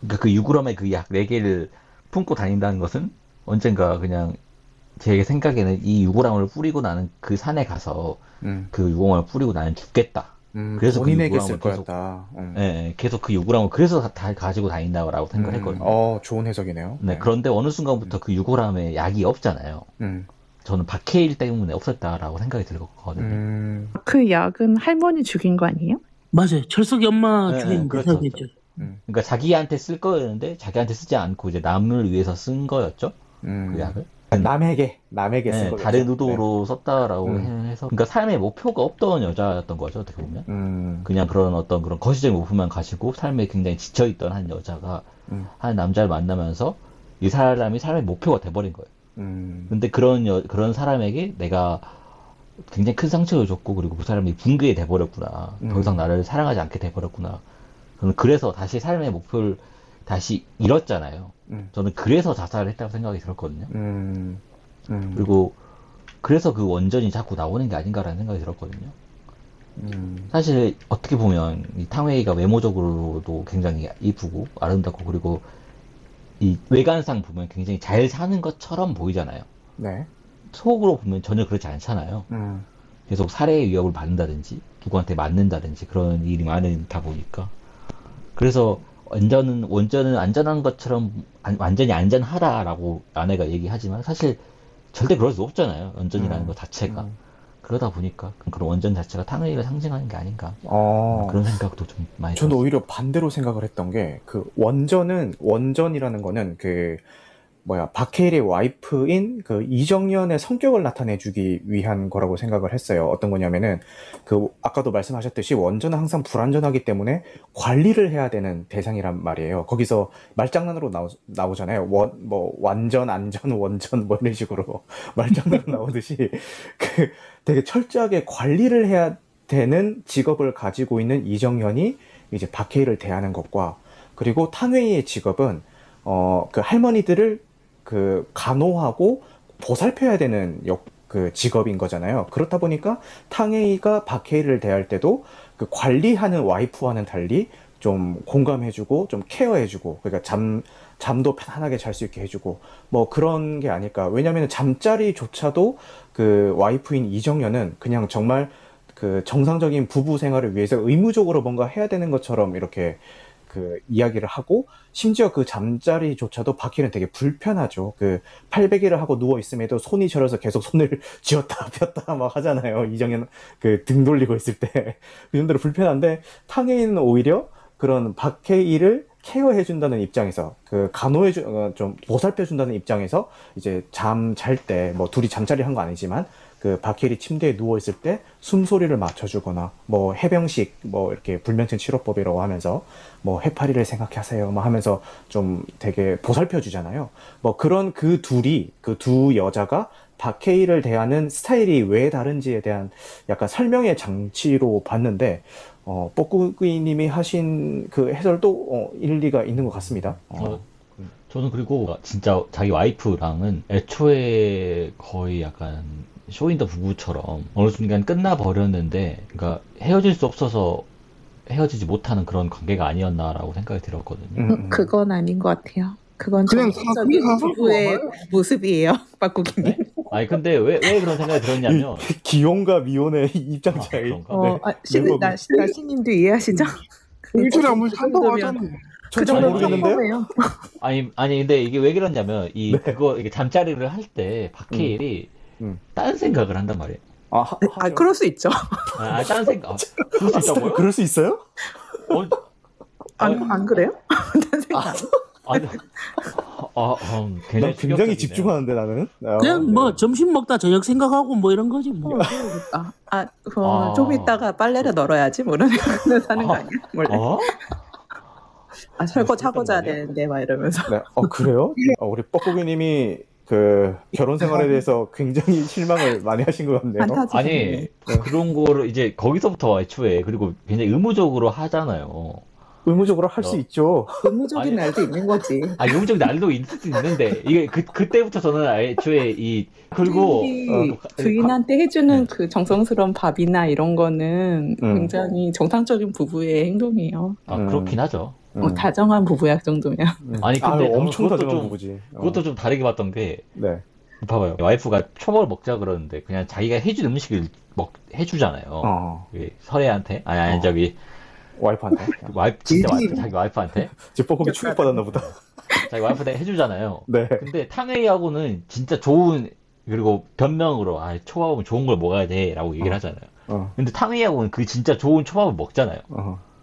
그러니까 그 유구럼의 그약 4개를 품고 다닌다는 것은 언젠가 그냥 제 생각에는 이 유구람을 뿌리고 나는 그 산에 가서 음, 그 유공을 뿌리고 나는 죽겠다. 음, 그래서 그 본인에게 유구람을 쓸 계속- 거였다. 음. 예, 예, 계속 그 유구람을 그래서 다, 다 가지고 다닌다고 생각했거든요. 어, 좋은 해석이네요. 네, 그런데 어느 순간부터 그 유구람에 약이 없잖아요. 음, 저는 박해일 때문에 없었다라고 생각이 들거든요. 음, 그 약은 할머니 죽인 거 아니에요? 맞아요. 철석이 엄마 네, 죽인 거 그렇죠, 생각했죠. 음, 그러니까 자기한테 쓸 거였는데 자기한테 쓰지 않고 이제 남을 위해서 쓴 거였죠. 음. 그 약을. 남에게, 남에게 쓴 네. 다른 의도로 썼다라고 음. 해서. 그러니까 삶의 목표가 없던 여자였던 거죠 어떻게 보면. 네. 음, 그냥 그런 어떤 그런 거시적인 목표만 가지고 삶에 굉장히 지쳐있던 한 여자가 음, 한 남자를 만나면서 이 사람이 삶의 목표가 돼버린 거예요. 음, 근데 그런 여, 그런 사람에게 내가 굉장히 큰 상처를 줬고 그리고 그 사람이 붕괴 돼 버렸구나. 음. 더 이상 나를 사랑하지 않게 돼 버렸구나. 저는 그래서 다시 삶의 목표를 다시 잃었잖아요. 음, 저는 그래서 자살을 했다고 생각이 들었거든요. 음, 음, 그리고 그래서 그 원전이 자꾸 나오는 게 아닌가라는 생각이 들었거든요. 음, 사실 어떻게 보면 이 탕웨이가 외모적으로도 굉장히 이쁘고 아름답고 그리고 이 외관상 보면 굉장히 잘 사는 것처럼 보이잖아요. 네, 속으로 보면 전혀 그렇지 않잖아요. 음, 계속 살해의 위협을 받는다든지 누구한테 맞는다든지 그런 일이 많다 보니까. 그래서 원전은 원전은 안전한 것처럼 안- 완전히 안전하다라고 아내가 얘기하지만 사실 절대 그럴 수 없잖아요. 원전이라는 음, 것 자체가 음. 그러다 보니까 그런 원전 자체가 탕웨이를 상징하는 게 아닌가 어, 그런 생각도 좀 많이 저는 들었어요. 오히려 반대로 생각을 했던 게, 그, 원전은, 원전이라는 거는 그, 뭐야, 박해일의 와이프인 그 이정연의 성격을 나타내주기 위한 거라고 생각을 했어요. 어떤 거냐면은, 그, 아까도 말씀하셨듯이 원전은 항상 불안전하기 때문에 관리를 해야 되는 대상이란 말이에요. 거기서 말장난으로 나오, 나오잖아요. 원, 뭐, 완전, 안전, 원전, 뭐 이런 식으로 (laughs) 말장난으로 나오듯이, 그, 되게 철저하게 관리를 해야 되는 직업을 가지고 있는 이정현이 이제 박해일을 대하는 것과 그리고 탕웨이의 직업은 어 그 할머니들을 그 간호하고 보살펴야 되는 역 그 직업인 거잖아요. 그렇다 보니까 탕웨이가 박해일을 대할 때도 그 관리하는 와이프와는 달리 좀 공감해주고 좀 케어해주고 그러니까 잠 잠도 편안하게 잘 수 있게 해주고 뭐 그런 게 아닐까. 왜냐하면 잠자리조차도 그 와이프인 이정현은 그냥 정말 그 정상적인 부부 생활을 위해서 의무적으로 뭔가 해야 되는 것처럼 이렇게 그 이야기를 하고 심지어 그 잠자리조차도 박희는 되게 불편하죠. 그 800일을 하고 누워 있음에도 손이 저려서 계속 손을 (laughs) 쥐었다 폈다 막 하잖아요. 이정현 그 등 돌리고 있을 때 (laughs) 그 정도로 불편한데 탕웨이는 오히려 그런 박해일을 케어해 준다는 입장에서 그 간호해 주, 어, 좀 보살펴 준다는 입장에서 이제 잠 잘 때 뭐 둘이 잠자리 한 거 아니지만 그 박해일이 침대에 누워 있을 때 숨소리를 맞춰주거나 뭐 해병식 뭐 이렇게 불면증 치료법이라고 하면서 뭐 해파리를 생각하세요 뭐 하면서 좀 되게 보살펴 주잖아요. 뭐 그런 그 둘이 그 두 여자가 박해일을 대하는 스타일이 왜 다른지에 대한 약간 설명의 장치로 봤는데 어, 뽀꾸기님이 하신 그 해설도 어, 일리가 있는 것 같습니다. 어, 어, 저는 그리고 진짜 자기 와이프랑은 애초에 거의 약간 쇼인더 부부처럼 어느 순간 끝나버렸는데, 그러니까 헤어질 수 없어서 헤어지지 못하는 그런 관계가 아니었나라고 생각이 들었거든요. 음, 음. 그건 아닌 것 같아요. 그건 그냥 사서 부부의. 모습이에요, (laughs) 빠꾸기님. 아니, 근데 왜, 왜 그런 생각이 들었냐면, 기혼과 미혼의 (laughs) 입장 아, 차이. 그런가? 어, 네. 아, 신, 멤버- 나, 나 신님도 이해하시죠? 그 일주일에 한 번씩 한다고 하잖아요. 전그잘 정도면 모르겠는데요. 아니, 아니, 근데 이게 왜 그러냐면, 이, 네. 그거, 이게 잠자리를 할 때, 박해일이, 음. 딴 생각을 한단 말이에요. 아, 하, 아. 그럴 수 있죠. 아, 딴 생각. 아, 그럴 수 있다고요? 그럴 수 있어요? 어, 안, 안 그래요? (laughs) 딴 생각. 아니, 아, 음, 난 굉장히 굉장히 충격적이네요. 집중하는데 나는. 아, 그냥 네. 뭐 점심 먹다 저녁 생각하고 뭐 이런 거지 뭐. 아, 아, 어, 아. 좀 이따가 빨래를 널어야지. 뭐 이런 생각을 하는 거 아. 아니야? 원래. 어? 아, 설거지 하고 자야 말이야? 되는데, 막 이러면서. 네. 어 그래요? 어, 우리 뻐꾸기님이 그 결혼 생활에 대해서 굉장히 실망을 많이 하신 것 같네요. 아니, 그런 거를 이제 거기서부터 애초에, 그리고 굉장히 의무적으로 하잖아요. 의무적으로 할수 어. 있죠. 의무적인 아니. 날도 있는 거지. (laughs) 아, 의무적 날도 있을 수 있는데, 이게 그, 그때부터 저는 애초에 이, 그리고, 어, 주인한테 해주는 네. 그 정성스러운 밥이나 이런 거는 음. 굉장히 정상적인 부부의 행동이에요. 아, 음. 그렇긴 하죠. 뭐 다정한 부부야 그 정도면. 음. (laughs) 아니, 근데 아유, 엄청 그것도 다정한 좀- 부부지. 어. 그것도 좀 다르게 봤던 게, 네. 봐봐요. 와이프가 초밥을 먹자 그러는데, 그냥 자기가 해준 음식을 먹, 해주잖아요. 어. 그 설애한테? 아니, 아니, 어. 저기, 와이프한테. (laughs) 와이프, 진짜 와이프. 자기 와이프한테? 제 뻐꾸기 충격받았나 보다. (laughs) 자기 와이프한테 해주잖아요. 네. 근데 탕웨이하고는 진짜 좋은 그리고 변명으로 아 초밥은 좋은 걸 먹어야 돼라고 얘기를 어. 하잖아요. 어. 근데 탕웨이하고는 그 진짜 좋은 초밥을 먹잖아요.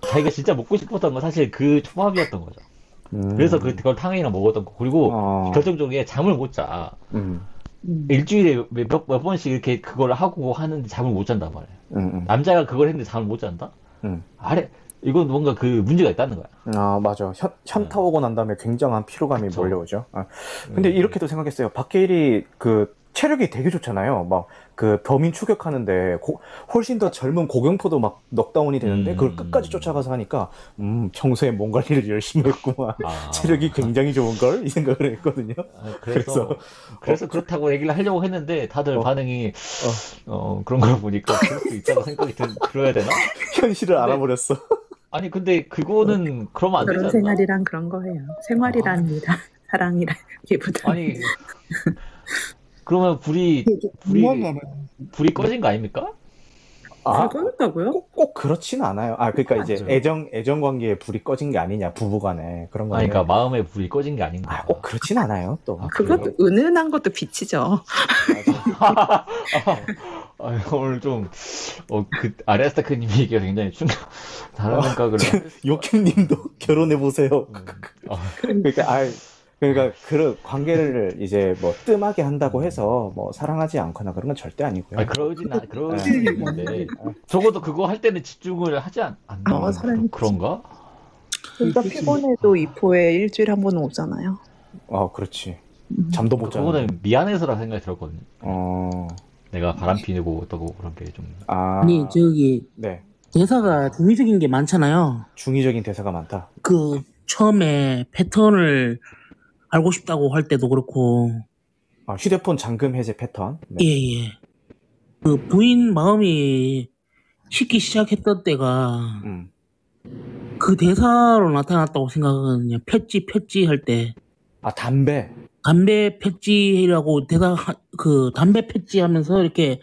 어. 자기가 진짜 먹고 싶었던 건 사실 그 초밥이었던 거죠. 음. 그래서 그- 그걸 탕웨이랑 먹었던 거. 그리고 어. 결정적인 게 잠을 못 자. 음. 음. 일주일에 몇, 몇, 몇 번씩 이렇게 그걸 하고 하는데 잠을 못 잔단 말이에요. 음. 음. 남자가 그걸 했는데 잠을 못 잔다? 음. 아래 이건 뭔가 그 문제가 있다는 거야. 아, 맞아. 현, 현타 오고 난 다음에 굉장한 피로감이 그쵸. 몰려오죠. 아, 근데 음. 이렇게도 생각했어요. 박해일이 그 체력이 되게 좋잖아요. 막 그 범인 추격하는데 고- 훨씬 더 젊은 고경포도 막 넉다운이 되는데 음. 그걸 끝까지 쫓아가서 하니까 음 평소에 몸 관리를 열심히 했구만. 아. (laughs) 체력이 굉장히 좋은 걸 이 생각을 했거든요. 아, 그래서 그래서- 그래서 그렇다고 얘기를 하려고 했는데 다들 어. 반응이 어 그런 걸 보니까 그럴 수 있다고 (laughs) 생각이 들, 들어야 되나? 현실을 근데- 알아버렸어. 아니 근데 그거는 그러면 안 않나? 생활이란 그런 거예요. 생활이랍니다. 사랑이라기보다. (laughs) 아니 그러면 불이 불이 궁금하잖아요. 불이 꺼진 거 아닙니까? 아, 그거였다고요? 꼭, 꼭 그렇지는 않아요. 아, 그러니까 이제 맞죠. 애정 애정 관계에 불이 꺼진 게 아니냐 부부간에 그런 아니 거는. 그러니까 마음에 불이 꺼진 게 아닌가? 아, 꼭 그렇진 않아요. 또. 아, 그것도 은은한 것도 빛이죠. 아, 오늘 좀, 어, 그, 아레스타크님이 이게 굉장히 충격, 다른 생각을. 요킴님도 결혼해 보세요. 아, 그러니까 아 그러니까 그 관계를 이제 뭐 뜸하게 한다고 해서 뭐 사랑하지 않거나 그런 건 절대 아니고요. 아니, 그러진, 않, 그러진 네. 않는데. 적어도 그거 할 때는 집중을 하지 않, 않나? 어, 사람이 그런가? 그러니까 피곤해도 이포에 일주일에 한 번은 오잖아요. 어, 그렇지. 음. 잠도 못 자는. 그거는 미안해서라는 생각이 들었거든요. 어, 내가 바람 피고 어떠고 그런 게 좀. 아, 아니 저기 네. 대사가 중의적인 게 많잖아요. 중의적인 대사가 많다. 그 처음에 패턴을 알고 싶다고 할 때도 그렇고 아, 휴대폰 잠금 해제 패턴. 네. 예 예. 그 부인 마음이 식기 시작했던 때가 음, 그 대사로 나타났다고 생각하거든요. 폈지 폈지 할 때 아, 담배. 담배 폈지라고 대사 하- 그 담배 폈지 하면서 이렇게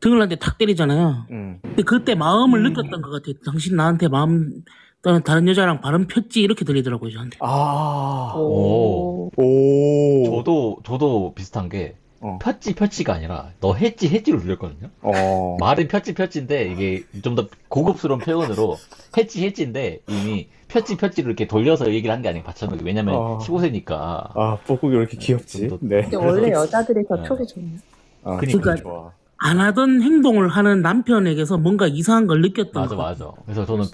등을 한테 탁 때리잖아요. 음, 근데 그때 마음을 느꼈던 것 같아요. 당신 나한테 마음 또는 다른 여자랑 발음 폈지 이렇게 들리더라고요 저한테. 아, 오. 오. 저도 저도 비슷한 게 어. 폈지 폈지가 아니라 너 했지 했지로 들렸거든요. 어. 말은 폈지 폈지인데 이게 좀 더 고급스러운 표현으로 (laughs) 했지 했지인데 이미 폈지 폈지로 이렇게 돌려서 얘기를 한 게 아니고 받쳐놓기 왜냐면 어. 15세니까 아, 뽀국이 왜 이렇게 귀엽지? 좀 더- 네. 근데 원래 여자들이 더 네. 촉이 좋네요. 아, 그러니까. 좋아. 안 하던 행동을 하는 남편에게서 뭔가 이상한 걸 느꼈던 맞아 거. 맞아. 그래서 저는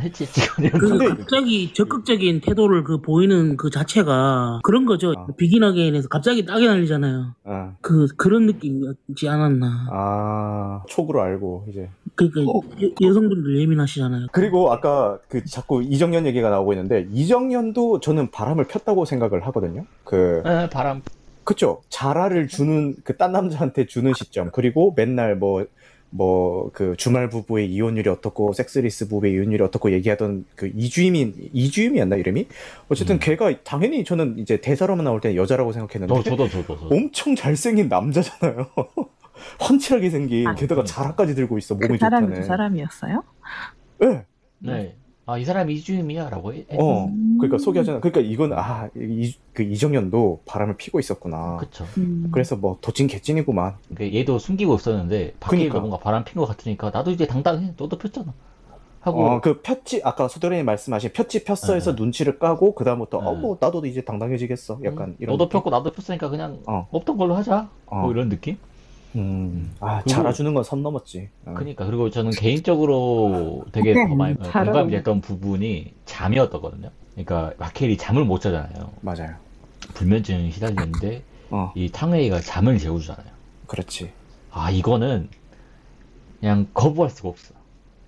했지 했지가 아니라 그 근데- 갑자기 적극적인 태도를 그 보이는 그 자체가 그런 거죠. 아. 비긴 어게인에서 갑자기 딱이 날리잖아요. 아, 그 그런 느낌이었지 않았나. 아, 촉으로 알고, 이제. 그러니까 어. 여, 성분들 예민하시잖아요. 그리고 아까 그 자꾸 이정현 얘기가 나오고 있는데, 이정현도 저는 바람을 폈다고 생각을 하거든요. 그, 에, 바람 그쵸. 자라를 주는, 그 딴 남자한테 주는 시점. 그리고 맨날 뭐, 뭐, 그 주말 부부의 이혼율이 어떻고, 섹스리스 부부의 이혼율이 어떻고 얘기하던 그 이주임이, 이주임이었나, 이름이? 어쨌든 음. 걔가 당연히 저는 이제 대사로만 나올 때는 여자라고 생각했는데, 저 저도 저도 저도. 엄청 잘생긴 남자잖아요. (laughs) 훤칠하게 생긴, 아, 게다가 네. 자라까지 들고 있어, 몸이 그 사람이 좋다네. 그 사람이었어요? 네. 네. 아 이 사람이 이주임이야 라고 해. 해- 어, 음. 그러니까 소개하잖아. 그러니까 이건, 아, 이, 그 이정현도 바람을 피고 있었구나. 그쵸. 음. 그래서 뭐, 도찐 개찐이구만. 그러니까 얘도 숨기고 있었는데 밖에서 그니까. 뭔가 바람 핀 것 같으니까 나도 이제 당당해. 너도 폈잖아. 하고 어, 그 폈지, 아까 소대리님 말씀하신 폈지 폈어 해서 네. 눈치를 까고, 그다음부터, 네. 어, 뭐, 나도 이제 당당해지겠어. 약간 음, 이런. 너도 느낌? 폈고 나도 폈으니까 그냥 어. 없던 걸로 하자. 어. 뭐 이런 느낌? 음, 아, 그리고- 잘해주는 건 선 넘었지. 어. 그러니까 그리고 저는 개인적으로 되게 더 많이 잘하고. 공감됐던 부분이 잠이었거든요. 그러니까 마켈이 잠을 못 자잖아요. 맞아요. 불면증 시달리는데 어, 이 탕웨이가 잠을 재워주잖아요. 그렇지. 아 이거는 그냥 거부할 수가 없어.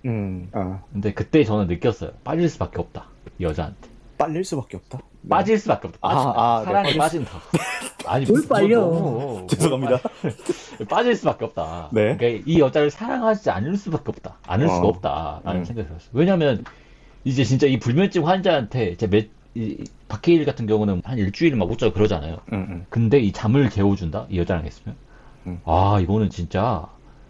음, 어. 근데 그때 저는 느꼈어요. 빠질 수밖에 없다. 이 여자한테. 빨릴 수밖에 없다. 네. 빠질 수밖에 없다. 아. 아, 네, 사랑에 빠질 수- 빠진다. (laughs) 아니 뭘 무슨- 빨려. 너무- (laughs) 죄송합니다. (laughs) 빠질 수밖에 없다. 네. 그러니까 이 여자를 사랑하지 않을 수밖에 없다. 않을 수가 어. 없다라는 음. 생각이 들었어요. 왜냐면 이제 진짜 이 불면증 환자한테 이제 몇, 이, 박해일 같은 경우는 한 일주일 막못 자고 그러잖아요. 음, 음. 근데 이 잠을 재워준다? 이 여자랑 했으면? 음. 아, 이거는 진짜,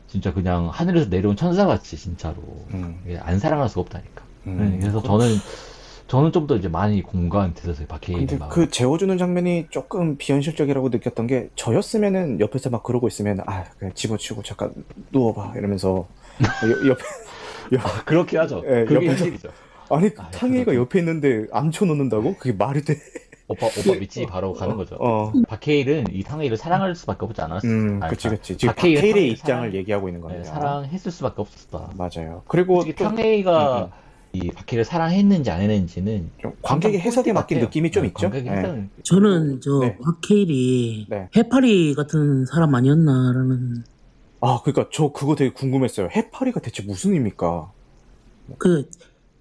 진짜 그냥 하늘에서 내려온 천사같이, 진짜로. 음. 안 사랑할 수가 없다니까. 음. 네, 그래서 저는, 저는 좀 더 이제 많이 공감됐었어요, 박해일이 근데 막. 그 재워주는 장면이 조금 비현실적이라고 느꼈던 게 저였으면은 옆에서 막 그러고 있으면 아 그냥 집어치우고 잠깐 누워봐 이러면서 여- 옆에 (laughs) 아, 그렇게 하죠. 예, 그게 옆에서- 현실이죠. 아니 아, 그렇죠. 옆에 있는데 앉혀놓는다고 그게 말이 돼? 오빠, 오빠 믿지 바로 가는 거죠. 어, 박해일은 이 탕웨이를 사랑할 수밖에 없지 않았어. 음, 아니, 그치 그치. 지금 박해일의 입장을 사랑- 얘기하고 있는 네, 거네요. 사랑했을 수밖에 없었다. 맞아요. 그리고 좀, 탕웨이가 음, 음. 이 박해를 사랑했는지 안 했는지는 좀 관객의 해석에 맡긴 느낌이 좀 있죠. 관객의 네. 해석은 저는 저 네. 박해일이 네. 해파리 같은 사람 아니었나라는 아, 그러니까 저 그거 되게 궁금했어요. 해파리가 대체 무슨 의미입니까? 그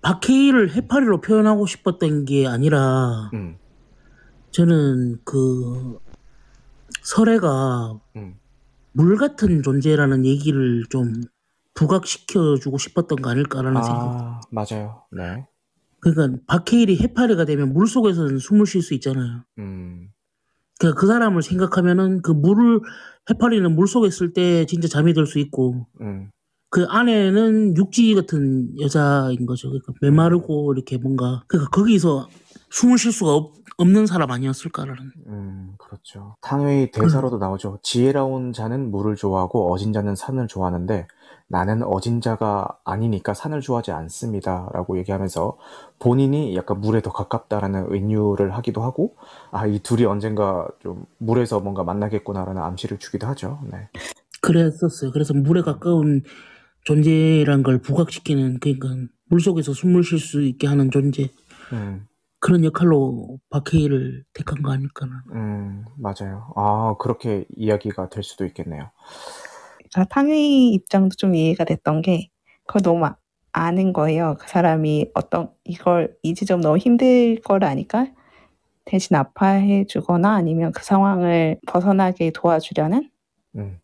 박해일을 해파리로 표현하고 싶었던 게 아니라 음, 저는 그 설애가 음. 물 같은 존재라는 얘기를 좀 부각시켜 주고 싶었던 거 아닐까라는 생각. 아, 맞아요. 네. 그러니까 박해일이 해파리가 되면 물 속에서는 숨을 쉴 수 있잖아요. 음, 그러니까 그 사람을 생각하면은 그 물을 해파리는 물 속에 있을 때 진짜 잠이 들 수 있고 음, 그 안에는 육지 같은 여자인 거죠. 그러니까 메마르고 이렇게 뭔가 그러니까 거기서 숨을 쉴 수가 없, 없는 사람 아니었을까라는. 음, 그렇죠. 탕웨이 대사로도 나오죠. 지혜로운 자는 물을 좋아하고 어진 자는 산을 좋아하는데 나는 어진 자가 아니니까 산을 좋아하지 않습니다. 라고 얘기하면서 본인이 약간 물에 더 가깝다라는 은유를 하기도 하고, 아, 이 둘이 언젠가 좀 물에서 뭔가 만나겠구나라는 암시를 주기도 하죠. 네. 그랬었어요. 그래서 물에 가까운 존재란 걸 부각시키는 그러니까 물 속에서 숨을 쉴 수 있게 하는 존재 음, 그런 역할로 박해일을 택한 거 아닐까나. 음, 맞아요. 아, 그렇게 이야기가 될 수도 있겠네요. 저 탕웨이 입장도 좀 이해가 됐던 게 그걸 너무 아- 아는 거예요. 그 사람이 어떤 이걸 이 지점 너무 힘들 걸 아니까 대신 아파해 주거나 아니면 그 상황을 벗어나게 도와주려는 음,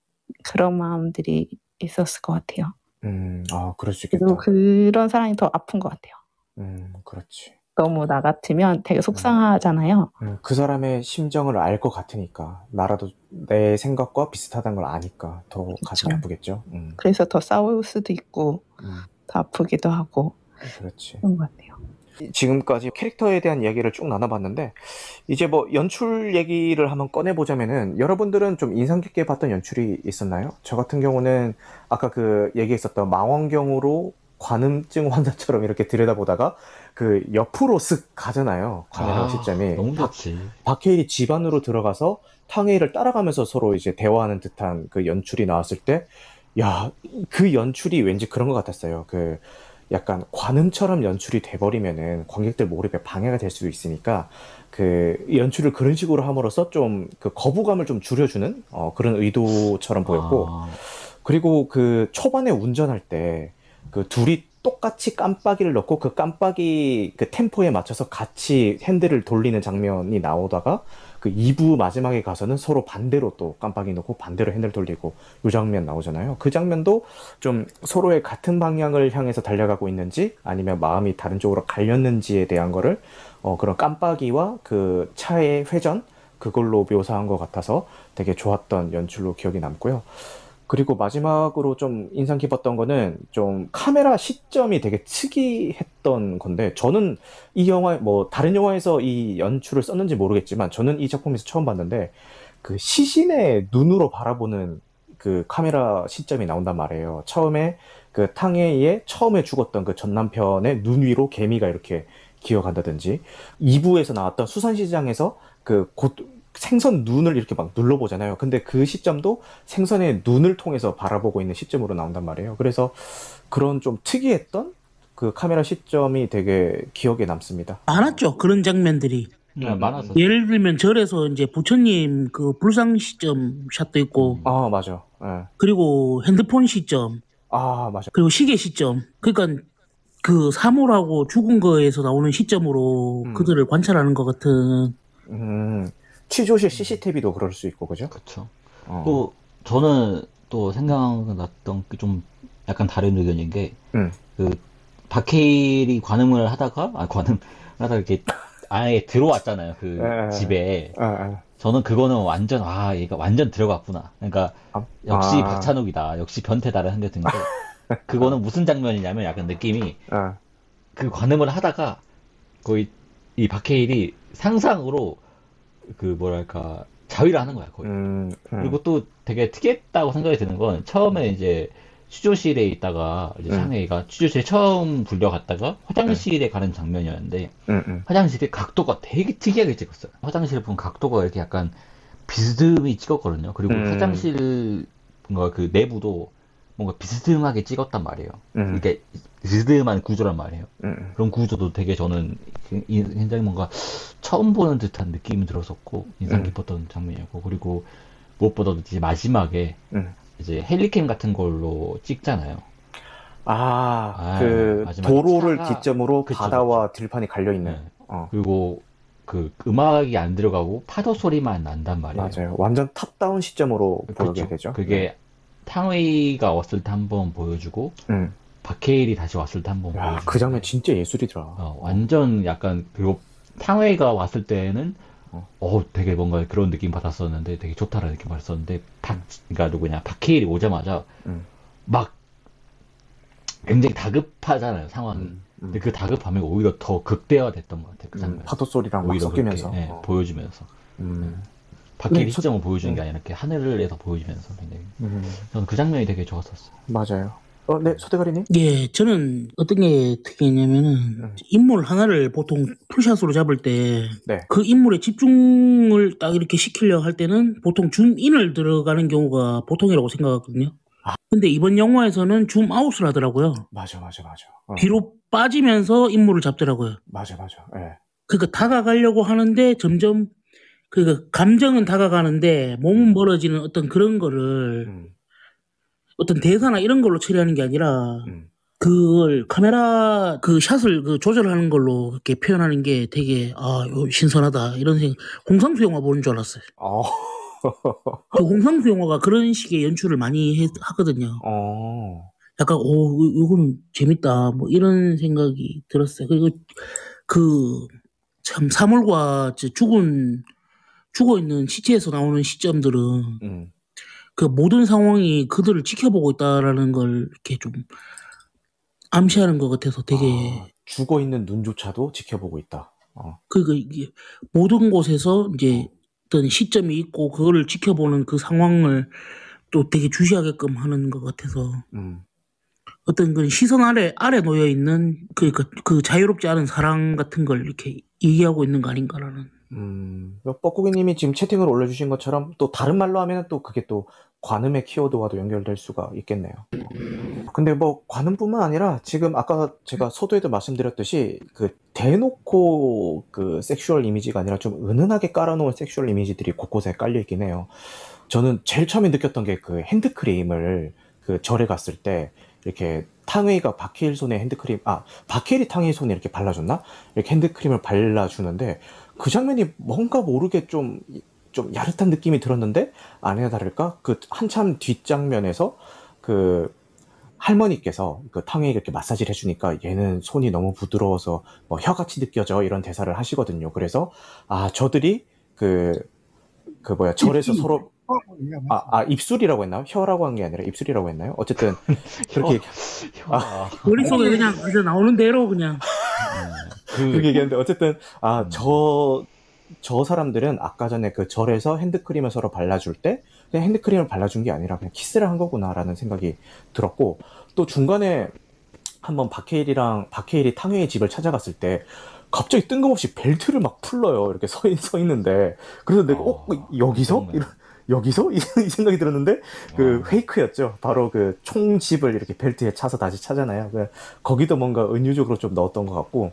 그런 마음들이 있었을 것 같아요. 음, 아, 그럴 수 있겠다. 그리고 그런 사람이 더 아픈 것 같아요. 음, 그렇지. 너무 나 같으면 되게 속상하잖아요. 음, 그 사람의 심정을 알 것 같으니까 나라도 내 생각과 비슷하다는 걸 아니까 더 가슴이 그쵸. 아프겠죠. 음, 그래서 더 싸울 수도 있고 음, 더 아프기도 하고 그렇지. 그런 것 같아요. 지금까지 캐릭터에 대한 이야기를 쭉 나눠봤는데 이제 뭐 연출 얘기를 한번 꺼내보자면은 여러분들은 좀 인상 깊게 봤던 연출이 있었나요? 저 같은 경우는 아까 그 얘기했었던 망원경으로 관음증 환자처럼 이렇게 들여다보다가 그 옆으로 쓱 가잖아요. 카메라 아, 시점이. 너무 좋지. 박해일이 집 안으로 들어가서 탕웨이를 따라가면서 서로 이제 대화하는 듯한 그 연출이 나왔을 때, 야, 그 연출이 왠지 그런 것 같았어요. 그 약간 관음처럼 연출이 돼버리면은 관객들 몰입에 방해가 될 수도 있으니까 그 연출을 그런 식으로 함으로써 좀 그 거부감을 좀 줄여주는 어, 그런 의도처럼 보였고, 아, 그리고 그 초반에 운전할 때 그 둘이 똑같이 깜빡이를 넣고 그 깜빡이 그 템포에 맞춰서 같이 핸들을 돌리는 장면이 나오다가 그 2부 마지막에 가서는 서로 반대로 또 깜빡이 넣고 반대로 핸들 돌리고 요 장면 나오잖아요. 그 장면도 좀 서로의 같은 방향을 향해서 달려가고 있는지 아니면 마음이 다른 쪽으로 갈렸는지에 대한 거를 어 그런 깜빡이와 그 차의 회전 그걸로 묘사한 것 같아서 되게 좋았던 연출로 기억이 남고요. 그리고 마지막으로 좀 인상 깊었던 거는 좀 카메라 시점이 되게 특이했던 건데 저는 이 영화 뭐 다른 영화에서 이 연출을 썼는지 모르겠지만 저는 이 작품에서 처음 봤는데 그 시신의 눈으로 바라보는 그 카메라 시점이 나온단 말이에요. 처음에 그 탕웨이의 처음에 죽었던 그 전 남편의 눈 위로 개미가 이렇게 기어간다든지 2부에서 나왔던 수산시장에서 그곧 생선 눈을 이렇게 막 눌러보잖아요. 근데 그 시점도 생선의 눈을 통해서 바라보고 있는 시점으로 나온단 말이에요. 그래서 그런 좀 특이했던 그 카메라 시점이 되게 기억에 남습니다. 많았죠 그런 장면들이. 네, 많았어. 예를 들면 절에서 이제 부처님 그 불상 시점 샷도 있고 아, 맞아. 예. 그리고 핸드폰 시점 아, 맞아. 그리고 시계 시점 그러니까 그 사물하고 죽은 거에서 나오는 시점으로 음. 그들을 관찰하는 것 같은 음, 취조실 CCTV도 그럴 수 있고, 그죠? 그쵸. 어. 또 저는 또 생각났던 게 좀 약간 다른 의견인 게, 음. 그 박해일이 관음을 하다가 아 관음 하다가 이렇게 아예 들어왔잖아요 그 예, 예. 집에. 아, 아. 저는 그거는 완전 아 얘가 완전 들어갔구나. 그러니까 아, 역시 아. 박찬욱이다. 역시 변태다를 생각든 게 그거는 무슨 장면이냐면 약간 느낌이 아, 그 관음을 하다가 거의 이 박해일이 상상으로 그 뭐랄까 자위를 하는 거야 거의. 음, 음. 그리고 또 되게 특이했다고 생각이 드는 건 처음에 이제 취조실에 있다가 이제 음. 상해이가 취조실에 처음 불려갔다가 화장실에 가는 장면이었는데 음, 음. 화장실의 각도가 되게 특이하게 찍었어요. 화장실 본 각도가 이렇게 약간 비스듬히 찍었거든요. 그리고 음. 화장실 뭔가 그 내부도 뭔가 비스듬하게 찍었단 말이에요. 음. 이게 비스듬한 구조란 말이에요. 음, 그런 구조도 되게 저는 굉장히 뭔가 처음 보는 듯한 느낌이 들었었고 인상 음. 깊었던 장면이었고 그리고 무엇보다도 이제 마지막에 음. 이제 helicam 같은 걸로 찍잖아요. 아, 아, 그 도로를 차가- 기점으로 그쵸, 바다와 들판이 갈려 있는. 네. 어, 그리고 그 음악이 안 들어가고 파도 소리만 난단 말이에요. 맞아요. 완전 top-down 시점으로 보게 그쵸. 되죠. 그게 탕웨이가 왔을 때 한번 보여주고 음. 박해일이 다시 왔을 때 한번 야, 보여주고 그 장면 진짜 예술이더라. 어, 완전 약간 그리고 탕웨이가 왔을 때는 어. 어 되게 뭔가 그런 느낌 받았었는데 되게 좋다라는 느낌 받았었는데 박 그러니까 누구냐 박해일이 오자마자 음. 막 굉장히 다급하잖아요 상황이 음, 음. 근데 그 다급함이 오히려 더 극대화됐던 것 같아요 그 음, 장면 파도 소리랑 막 오히려 섞이면서. 그렇게, 예, 어. 보여주면서 음. 박해일 네, 저- 시점을 보여주는 게 음. 아니라 이렇게 하늘에서 보여주면서 굉장히 음, 저는 그 장면이 되게 좋았었어요 맞아요. 어, 네, 소대가리님? 예 저는 어떤 게 특이했냐면은 음. 인물 하나를 보통 투샷으로 잡을 때 네. 그 인물에 집중을 딱 이렇게 시키려 할 때는 보통 줌인을 들어가는 경우가 보통이라고 생각하거든요. 근데 이번 영화에서는 줌아웃을 하더라고요. 맞아, 맞아, 맞아. 어. 뒤로 빠지면서 인물을 잡더라고요. 맞아, 맞아. 예. 그러니까 다가가려고 하는데 점점 그 감정은 다가가는데 몸은 멀어지는 어떤 그런 거를 음, 어떤 대사나 이런 걸로 처리하는 게 아니라 음. 그걸 카메라 그 샷을 그 조절하는 걸로 그렇게 표현하는 게 되게 아 이거 신선하다 이런 생각 공상수 영화 보는 줄 알았어요. 어, (laughs) 그 공상수 영화가 그런 식의 연출을 많이 해- 하거든요. 어, 약간 오 이- 이거는 재밌다 뭐 이런 생각이 들었어요. 그리고 그 참 사물과 저 죽은 죽어 있는 시체에서 나오는 시점들은 음, 그 모든 상황이 그들을 지켜보고 있다라는 걸 이렇게 좀 암시하는 것 같아서 되게 아, 죽어 있는 눈조차도 지켜보고 있다. 어. 그그 이게 모든 곳에서 이제 어떤 시점이 있고 그거를 지켜보는 그 상황을 또 되게 주시하게끔 하는 것 같아서 음. 어떤 그 시선 아래 아래 놓여 있는 그, 그, 그 자유롭지 않은 사랑 같은 걸 이렇게 얘기하고 있는 거 아닌가라는 음, 뻐꾸기님이 지금 채팅을 올려주신 것처럼 또 다른 말로 하면 또 그게 또 관음의 키워드와도 연결될 수가 있겠네요. 근데 뭐 관음뿐만 아니라 지금 아까 제가 서두에도 말씀드렸듯이 그 대놓고 그 sexual 이미지가 아니라 좀 은은하게 깔아놓은 sexual 이미지들이 곳곳에 깔려 있긴 해요. 저는 제일 처음에 느꼈던 게 그 핸드크림을 그 절에 갔을 때 이렇게 탕웨이가 박해일 손에 핸드크림, 아, 박해일이 탕웨이 손에 이렇게 발라줬나? 이렇게 핸드크림을 발라주는데 그 장면이 뭔가 모르게 좀, 좀 야릇한 느낌이 들었는데 아니나 다를까? 그 한참 뒷장면에서 그 할머니께서 그 탕웨이 이렇게 마사지를 해주니까 얘는 손이 너무 부드러워서 뭐 혀같이 느껴져 이런 대사를 하시거든요. 그래서 아, 저들이 그, 그 뭐야, 절에서. 서로 아, 아, 입술이라고 했나요? 혀라고 한 게 아니라 입술이라고 했나요? 어쨌든 (laughs) 그렇게 아, 머릿속에 그냥 그저 나오는 대로 그냥 그렇게 얘기했는데 어쨌든 아, 저, 저 사람들은 아까 전에 그 절에서 핸드크림을 서로 발라줄 때 그냥 핸드크림을 발라준 게 아니라 그냥 키스를 한 거구나라는 생각이 들었고 또 중간에 한번 박해일이랑 박해일이 탕웨이 집을 찾아갔을 때 갑자기 뜬금없이 벨트를 막 풀러요. 이렇게 서, 있, 서 있는데 그래서 내가 어, 어, 여기서? 이런- 여기서? 이, (laughs) 이 생각이 들었는데 그 어. 페이크였죠. 바로 그 총집을 이렇게 벨트에 차서 다시 차잖아요. 그 거기도 뭔가 은유적으로 좀 넣었던 것 같고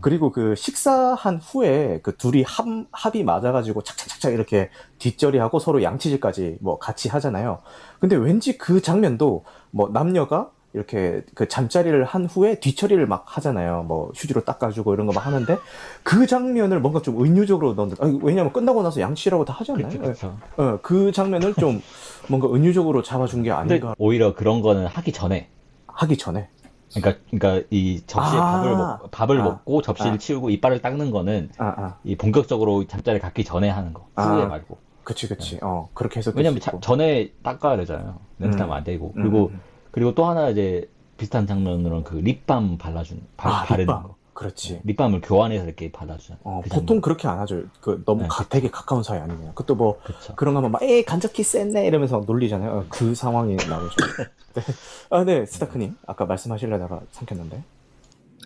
그리고 그 식사한 후에 그 둘이 합, 합이 맞아가지고 착착착착 이렇게 뒷절이하고 서로 양치질까지 뭐 같이 하잖아요. 근데 왠지 그 장면도 뭐 남녀가 이렇게 그 잠자리를 한 후에 뒤처리를 막 하잖아요. 뭐 휴지로 닦아주고 이런 거 막 하는데 그 장면을 뭔가 좀 은유적으로 넣는, 아니, 왜냐면 끝나고 나서 양치라고 다 하잖아요. 그렇죠, 그렇죠. 어, 그 장면을 좀 뭔가 은유적으로 잡아준 게 아닌가 오히려 그런 거는 하기 전에 하기 전에. 그러니까 그러니까 이 접시에 아. 밥을 먹 밥을 아. 먹고 접시를 아. 치우고 이빨을 닦는 거는 아, 아. 이 본격적으로 잠자리 갖기 전에 하는 거 후에 아. 말고 그치, 그치. 어, 그렇게 해서. 왜냐면 자- 전에 닦아야 되잖아요 냄새 음. 나면 안 되고 그리고 음. 그리고 또 하나 이제 비슷한 장면으로는 그 립밤 발라준 바, 아, 바르는 립밤. 거 그렇지. 립밤을 교환해서 이렇게 발라주잖아요 어, 그 보통 장면. 그렇게 안 하죠. 그 너무 네. 가, 되게 가까운 사이 아니냐. 그것도 뭐 그렇죠 그런 거 하면 막, 에이, 간접 키스 했네 이러면서 놀리잖아요. 어, 그 상황이 나오죠. (laughs) 네. 아, 네, 스타크님. 아까 말씀하시려다가 삼켰는데.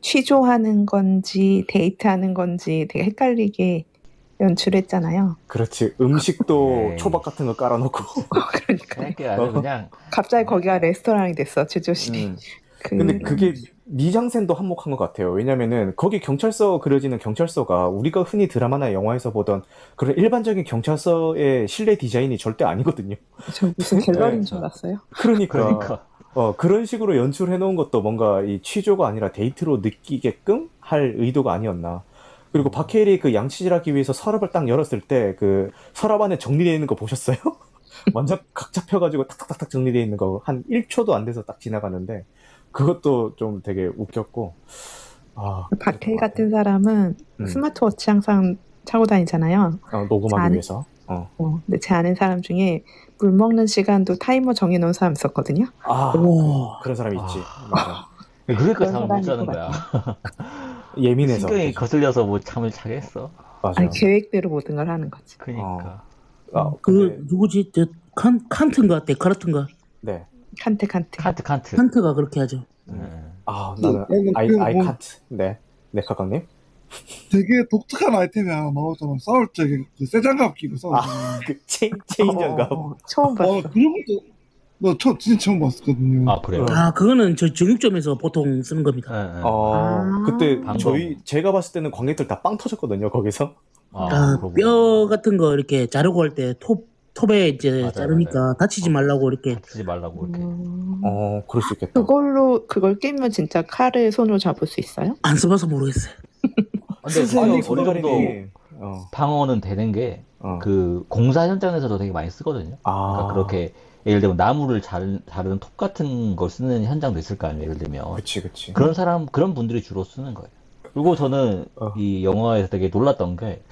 취조하는 건지 데이트하는 건지 되게 헷갈리게 연출했잖아요. 그렇지. 음식도 에이. 초밥 같은 거 깔아놓고. (laughs) 그러니까 그러니까 아주 그냥 갑자기 거기가 레스토랑이 됐어 주조실이. 음. (laughs) 그... 근데 그게 미장센도 한몫한 것 같아요. 왜냐면은 거기 경찰서 그려지는 경찰서가 우리가 흔히 드라마나 영화에서 보던 그런 일반적인 경찰서의 실내 디자인이 절대 아니거든요. 저 무슨 갤러리인 네. 줄 알았어요. 그러니까, 그러니까 어, 그런 식으로 연출해 놓은 것도 뭔가 이 취조가 아니라 데이트로 느끼게끔 할 의도가 아니었나. 그리고 박해일이 그 양치질하기 위해서 서랍을 딱 열었을 때 그 서랍 안에 정리되어 있는 거 보셨어요? (laughs) 완전 각 잡혀가지고 탁탁탁탁 정리되어 있는 거 한 1초도 안 돼서 딱 지나가는데 그것도 좀 되게 웃겼고. 아, 박해일 같은 사람은 음. 스마트워치 항상 차고 다니잖아요. 어, 녹음하기 안- 위해서. 어. 어, 근데 제 아는 사람 중에 물 먹는 시간도 타이머 정해놓은 사람 있었거든요. 아, 오. 그런 사람 있지. 아. 맞아. 그러니까 잠을 못 자는 것 거야 (laughs) 예민해서. 신경이 거슬려서 뭐 잠을 자겠어 맞아. 아니 계획대로 모든 걸 하는 거지. 그러니까 아, 그 근데, 누구지 저 칸, 칸트인가 데카르트인가 네. 칸트 칸트. 칸트 칸트 칸트가 그렇게 하죠. 음. 아, 나는 나는 아이, 그 아이 뭐- 칸트. 네. 네, 카카님. 되게 독특한 아이템이 하나 나오잖아. 싸울 적에 그 쇠장갑 끼고 싸우잖아. 그 체인, 체인 장갑. 어, 어, 처음 봤어. 어, 그런 것도 너 처, 진짜 처음 봤었거든요. 아 그래요? 아 그거는 저 정육점에서 보통 쓰는 겁니다. 예, 예. 어, 아. 그때 방금. 저희, 제가 봤을 때는 관객들 다 빵 터졌거든요, 거기서. 아, 아, 그러구나. 뼈 같은 거 이렇게 자르고 할 때 톱, 톱에 이제 맞아요, 자르니까 맞아요. 다치지 말라고 이렇게 다치지 말라고 이렇게 음, 어, 그럴 수 있겠다. 그걸로 그걸 끼면 진짜 칼을 손으로 잡을 수 있어요? 안 써봐서 모르겠어요. 근데 선생님 어느 정도 손가락이, 어, 방어는 되는 게 어. 그 공사 현장에서도 되게 많이 쓰거든요. 아, 그러니까 그렇게 예를 들면 나무를 자르, 자르는 톱 같은 걸 쓰는 현장도 있을 거 아니에요. 예를 들면 그치, 그치. 그런 사람 그런 분들이 주로 쓰는 거예요. 그리고 저는 어. 이 영화에서 되게 놀랐던 게,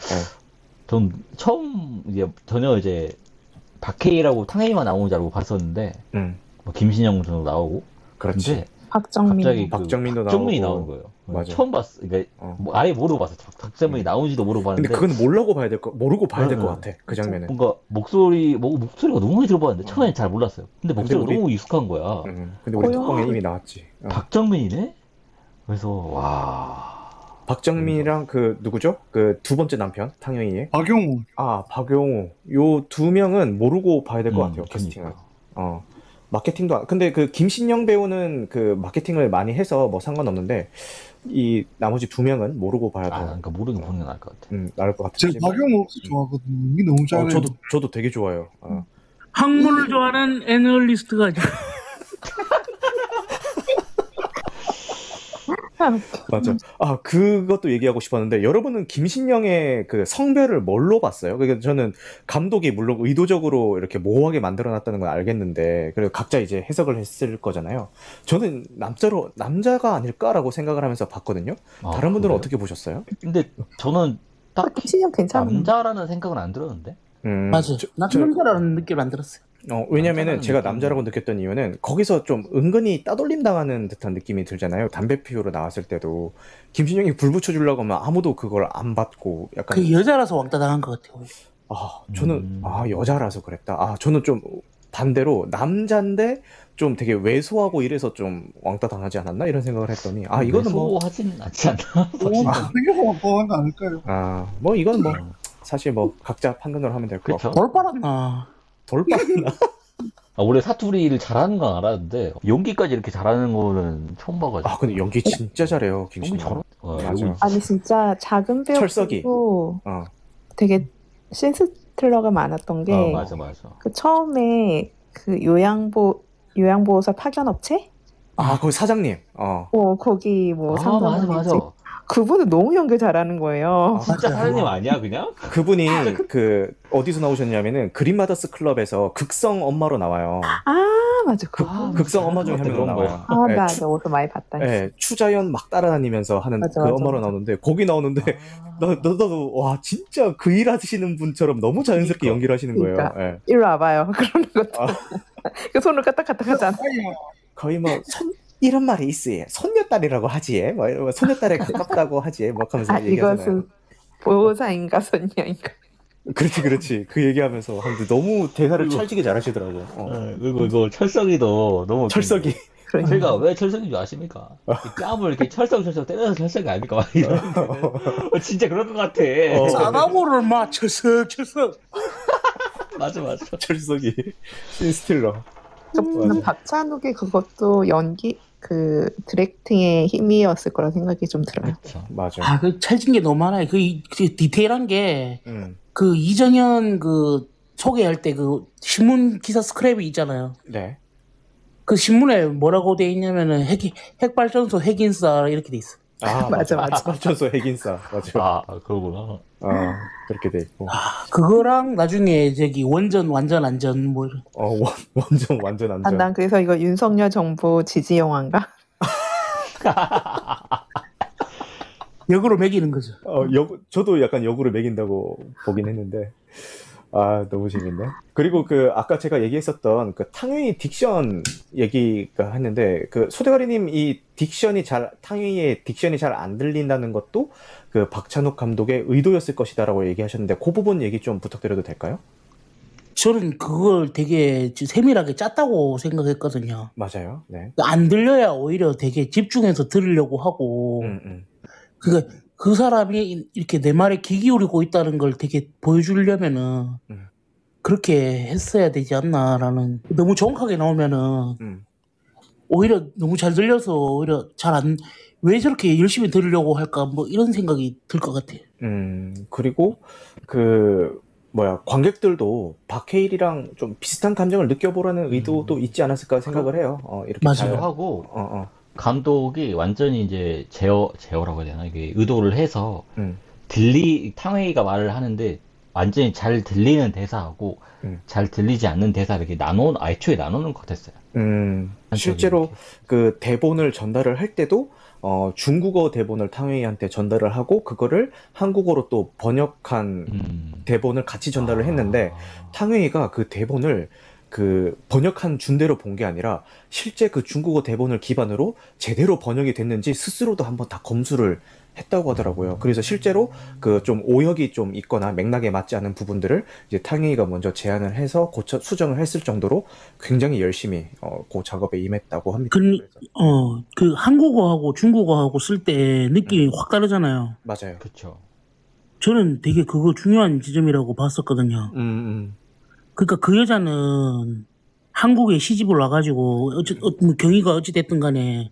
전 처음 이제 전혀 이제 박해일하고 탕해이만 나오는 줄 알고 봤었는데, 응, 뭐 김신영 정도 나오고, 그렇지. 박정민. 갑자기 그 박정민도 박정민이 나오고. 나오는 거예요. 맞아. 처음 봤어. 그러니까 어. 뭐 아예 모르고 봤어. 박정민이 나오는지도 모르고 근데 봤는데 그건 모르고 봐야 될 거, 모르고 봐야 될것 응, 같아. 그 장면은. 뭔가 목소리 뭐 목소리가 너무 많이 들어봤는데 어. 처음엔 잘 몰랐어요. 근데 목소리가 우리- 너무 익숙한 거야. 음, 근데 우리. 톡방에 이미 나왔지. 어. 박정민이네? 그래서 와 박정민이랑 그 누구죠? 그 두 번째 남편 탕영이의 박용우 아 박용우 요 두 명은 모르고 봐야 될것 음, 같아요 캐스팅을. 그러니까. 어 마케팅도 안- 근데 그 김신영 배우는 그 마케팅을 많이 해서 뭐 상관없는데 이 나머지 두 명은 모르고 봐야 돼. 아, 그러니까 모르긴 보는 게 나을 것 같아. 음 나을 것 같아. 제가 박용우 혹시 좋아하거든요 연기 너무 잘해요 어, 저도 저도 되게 좋아요. 어. 학문을 좋아하는 애널리스트가 (laughs) (laughs) 맞아. 아, 그것도 얘기하고 싶었는데, 여러분은 김신영의 그 성별을 뭘로 봤어요? 그러니까 저는 감독이 물론 의도적으로 이렇게 모호하게 만들어놨다는 건 알겠는데, 그리고 각자 이제 해석을 했을 거잖아요. 저는 남자로, 남자가 아닐까라고 생각을 하면서 봤거든요. 아, 다른 분들은 그래요? 어떻게 보셨어요? 근데 저는 딱히 신영 괜찮은. 남자라는 생각은 안 들었는데. 음, 맞아. 저- 나 저- 남자라는 느낌을 안 들었어요. 어, 왜냐면은 제가 남자라고 느꼈던 이유는 거기서 좀 은근히 따돌림 당하는 듯한 느낌이 들잖아요. 담배 피우러 나왔을 때도. 김신영이 불 붙여주려고 하면 아무도 그걸 안 받고 약간. 그 여자라서 왕따 당한 것 같아요. 아, 저는, 음. 아, 여자라서 그랬다. 아, 저는 좀 반대로 남잔데 좀 되게 왜소하고 이래서 좀 왕따 당하지 않았나? 이런 생각을 했더니, 아, 이거는 뭐, 하진 않지 않나? 오, 생겨서 뻔한 거 아닐까요? 아, 뭐, 이건 뭐, 사실 뭐, 각자 판단으로 하면 될 것. 같고. 돌 빨았나? 돌봤나? (laughs) 아, 원래 사투리를 잘하는 건 알았는데 연기까지 이렇게 잘하는 거는 처음 봐가지고. 아, 근데 연기 진짜 잘해요, 연기 김신영. 잘하. 어, 맞아. 여기 아니 진짜 작은 철석이. 배우도 어, 되게 신스틸러가 많았던 게 어, 맞아 맞아. 그 처음에 그 요양보 요양보호사 파견업체? 아, 거기 사장님. 어. 어 거기 뭐아 맞아 맞아. 그분은 너무 연기 잘하는 거예요. 아, 진짜 사장님 아니야 그냥? 그분이 그, 어디서 나오셨냐면은, 그린마더스 클럽에서 극성 엄마로 나와요. 아 맞아 그. 아, 극성 엄마 중에 한 그런 명으로 거야. 나와요. 아, 네, 나 어디서 많이 봤다. 예, 추자연 막 따라다니면서 하는 맞아, 그 맞아, 엄마로 맞아. 나오는데 거기 나오는데 (laughs) 너 너도 와 진짜 그 일 하시는 분처럼 너무 자연스럽게 그러니까. 연기를 하시는 거예요. 그러니까. 예. 이리 와봐요. (laughs) 그러는 것도. 아. 그 손을 까딱까딱 하잖아. 거의 뭐손 이런 말이 있어요. 손녀딸이라고 하지. 뭐 이런 거 손녀딸에 (laughs) 가깝다고 하지. 뭐 하면서 아 얘기하잖아요. 이것은 보호사인가 손녀인가. 그렇지 그렇지. 그 얘기하면서 하는데 너무 대사를 그리고- 찰지게 잘하시더라고. 어. 어, 그리고 이거 철석이도 너무 철석이 그러니까. 제가 왜 철석인 줄 아십니까? 이 뺨을 이렇게 철썩철썩 때려서 철석이 아닙니까? 막 이러는데 어, 진짜 그럴 것 같아. 어. 싸가고를 막 철썩. (laughs) 맞아 맞아. 철석이 신스틸러. 저는 맞아. 박찬욱의 그것도 연기 그 디렉팅의 힘이었을 거라 생각이 좀 들어요. 그렇죠. 맞아. 아, 그 찰진 게 너무 많아요. 그, 이- 그 디테일한 게, 음. 그 이정현 그 소개할 때 그 신문 기사 스크랩이 있잖아요. 네. 그 신문에 뭐라고 돼 있냐면은 핵, 핵발전소 핵인싸 이렇게 돼 있어. 아 (laughs) 맞아, 맞아. 맞아. 발전소 핵인싸. 맞아. 아 그러구나. 어, 그렇게 돼 있고. 그거랑 나중에 저기 원전 완전 안전 뭐 이런. 어, 원, 완전, 완전 아, 안전. 난 그래서 이거 윤석열 정부 지지 영화인가? 역으로 매기는 거죠. 어, 역, 저도 약간 역으로 매긴다고 보긴 했는데. 아, 너무 재밌네. 그리고 그, 아까 제가 얘기했었던 그 탕웨이 딕션 얘기가 했는데, 그 소대가리님 이 딕션이 잘, 탕웨이의 딕션이 잘 안 들린다는 것도 그 박찬욱 감독의 의도였을 것이다라고 얘기하셨는데, 그 부분 얘기 좀 부탁드려도 될까요? 저는 그걸 되게 세밀하게 짰다고 생각했거든요. 맞아요. 네. 안 들려야 오히려 되게 집중해서 들으려고 하고, 음, 음. 그니까 그 사람이 이렇게 내 말에 귀 기울이고 있다는 걸 되게 보여주려면은 음. 그렇게 했어야 되지 않나라는 너무 정확하게 나오면은 음. 오히려 너무 잘 들려서 오히려 잘 안 왜 저렇게 열심히 들으려고 할까 뭐 이런 생각이 들 것 같아요. 음, 그리고 그 뭐야 관객들도 박해일이랑 좀 비슷한 감정을 느껴보라는 의도도 있지 않았을까 생각을 해요. 어, 이렇게 맞아요. 잘, 어, 하고 어, 감독이 완전히 이제 제어 제어라고 해야 되나 이게 의도를 해서 음, 들리 탕웨이가 말을 하는데 완전히 잘 들리는 대사하고 음. 잘 들리지 않는 대사 이렇게 나눠 애초에 나누는 것 같았어요. 음, 실제로 이렇게. 그 대본을 전달을 할 때도 어, 중국어 대본을 탕웨이한테 전달을 하고 그거를 한국어로 또 번역한 음. 대본을 같이 전달을 했는데 아. 탕웨이가 그 대본을 그 번역한 준대로 본 게 아니라 실제 그 중국어 대본을 기반으로 제대로 번역이 됐는지 스스로도 한번 다 검수를 했다고 하더라고요. 그래서 실제로 그 좀 오역이 좀 있거나 맥락에 맞지 않은 부분들을 이제 탕웨이가 먼저 제안을 해서 고쳐 수정을 했을 정도로 굉장히 열심히 어, 그 작업에 임했다고 합니다. 그- 어, 그 한국어하고 중국어하고 쓸 때 느낌이 확 다르잖아요. 맞아요. 그쵸. 저는 되게 그거 중요한 지점이라고 봤었거든요. 음, 음. 그러니까 그 여자는 한국에 시집을 와가지고 어찌 어, 뭐 경위가 어찌 됐든 간에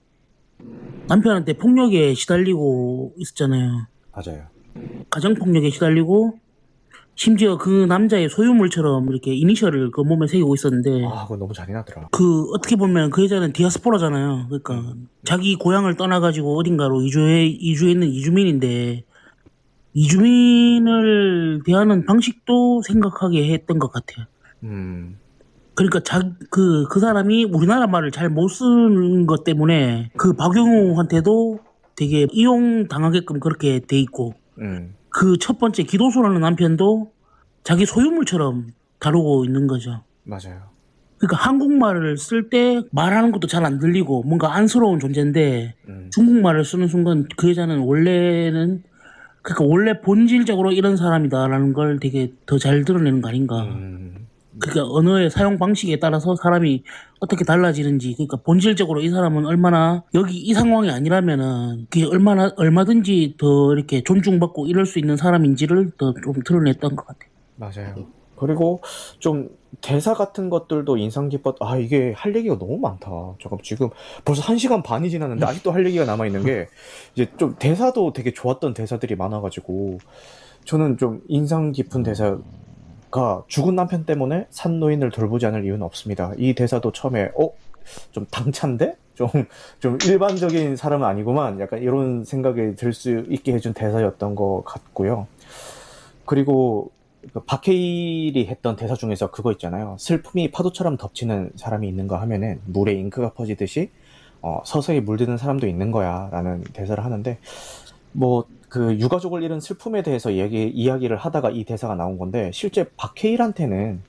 남편한테 폭력에 시달리고 있었잖아요. 맞아요. 가정 폭력에 시달리고 심지어 그 남자의 소유물처럼 이렇게 이니셜을 그 몸에 새기고 있었는데 아, 그거 너무 잔인하더라. 그 어떻게 보면 그 여자는 디아스포라잖아요. 그러니까 자기 고향을 떠나가지고 어딘가로 이주해 이주했는 이주민인데 이주민을 대하는 방식도 생각하게 했던 것 같아요. 음, 그러니까 자그 그 사람이 우리나라 말을 잘 못 쓰는 것 때문에 그 박영우한테도 되게 이용 당하게끔 그렇게 돼 있고 음, 그 첫 번째 기도소라는 남편도 자기 소유물처럼 다루고 있는 거죠. 맞아요. 그러니까 한국말을 쓸 때 말하는 것도 잘 안 들리고 뭔가 안쓰러운 존재인데 음, 중국말을 쓰는 순간 그 여자는 원래는 그러니까 원래 본질적으로 이런 사람이다라는 걸 되게 더 잘 드러내는 거 아닌가. 음, 그러니까 언어의 사용 방식에 따라서 사람이 어떻게 달라지는지 그러니까 본질적으로 이 사람은 얼마나 여기 이 상황이 아니라면은 그게 얼마나 얼마든지 더 이렇게 존중받고 이럴 수 있는 사람인지를 더 좀 드러냈던 것 같아요. 맞아요. 그리고 좀 대사 같은 것들도 인상 깊었, 아, 이게 할 얘기가 너무 많다. 잠깐 지금 벌써 한 시간 반이 지났는데 아직도 할 얘기가 남아 있는 게 (laughs) 이제 좀 대사도 되게 좋았던 대사들이 많아가지고 저는 좀 인상 깊은 대사 가 죽은 남편 때문에 산노인을 돌보지 않을 이유는 없습니다. 이 대사도 처음에, 어? 좀 당찬데? 좀, 좀 일반적인 사람은 아니구만. 약간 이런 생각이 들 수 있게 해준 대사였던 것 같고요. 그리고 그 박해일이 했던 대사 중에서 그거 있잖아요. 슬픔이 파도처럼 덮치는 사람이 있는가 하면은 물에 잉크가 퍼지듯이 어, 서서히 물드는 사람도 있는 거야. 라는 대사를 하는데, 뭐, 그 유가족을 잃은 슬픔에 대해서 얘기, 이야기를 하다가 이 대사가 나온 건데, 실제 박해일한테는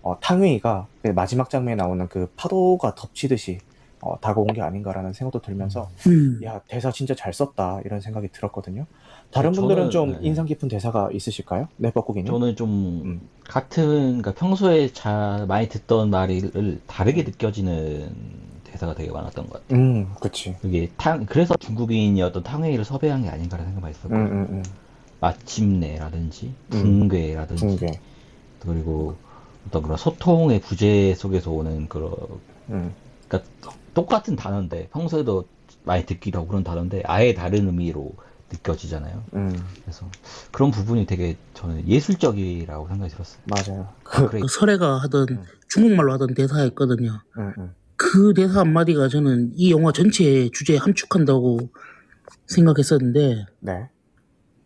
어, 탕웨이가 그 마지막 장면에 나오는 그 파도가 덮치듯이 어, 다가온 게 아닌가라는 생각도 들면서, 음. 야, 대사 진짜 잘 썼다. 이런 생각이 들었거든요. 다른 저는, 분들은 좀 네. 인상 깊은 대사가 있으실까요? 네, 뻐꾸기님? 저는 좀 음. 같은 그러니까 평소에 잘 많이 듣던 말을 다르게 느껴지는 대사가 되게 많았던 것 같아요. 음, 그치. 그게 탕 그래서 중국인이었던 탕웨이를 섭외한 게 아닌가라는 생각이 많이 음. 음, 음. 마침내라든지 음. 붕괴라든지 붕괴. 그리고 어떤 그런 소통의 부재 속에서 오는 그런 음, 그러니까 똑같은 단어인데 평소에도 많이 듣기도 하고 그런 단어인데 아예 다른 의미로 느껴지잖아요. 음, 그래서 그런 부분이 되게 저는 예술적이라고 생각이 들었어요. 맞아요. 그, 그 설애가 하던 음. 중국말로 하던 대사였거든요. 음, 음. 그 대사 한마디가 저는 이 영화 전체의 주제에 함축한다고 생각했었는데 네.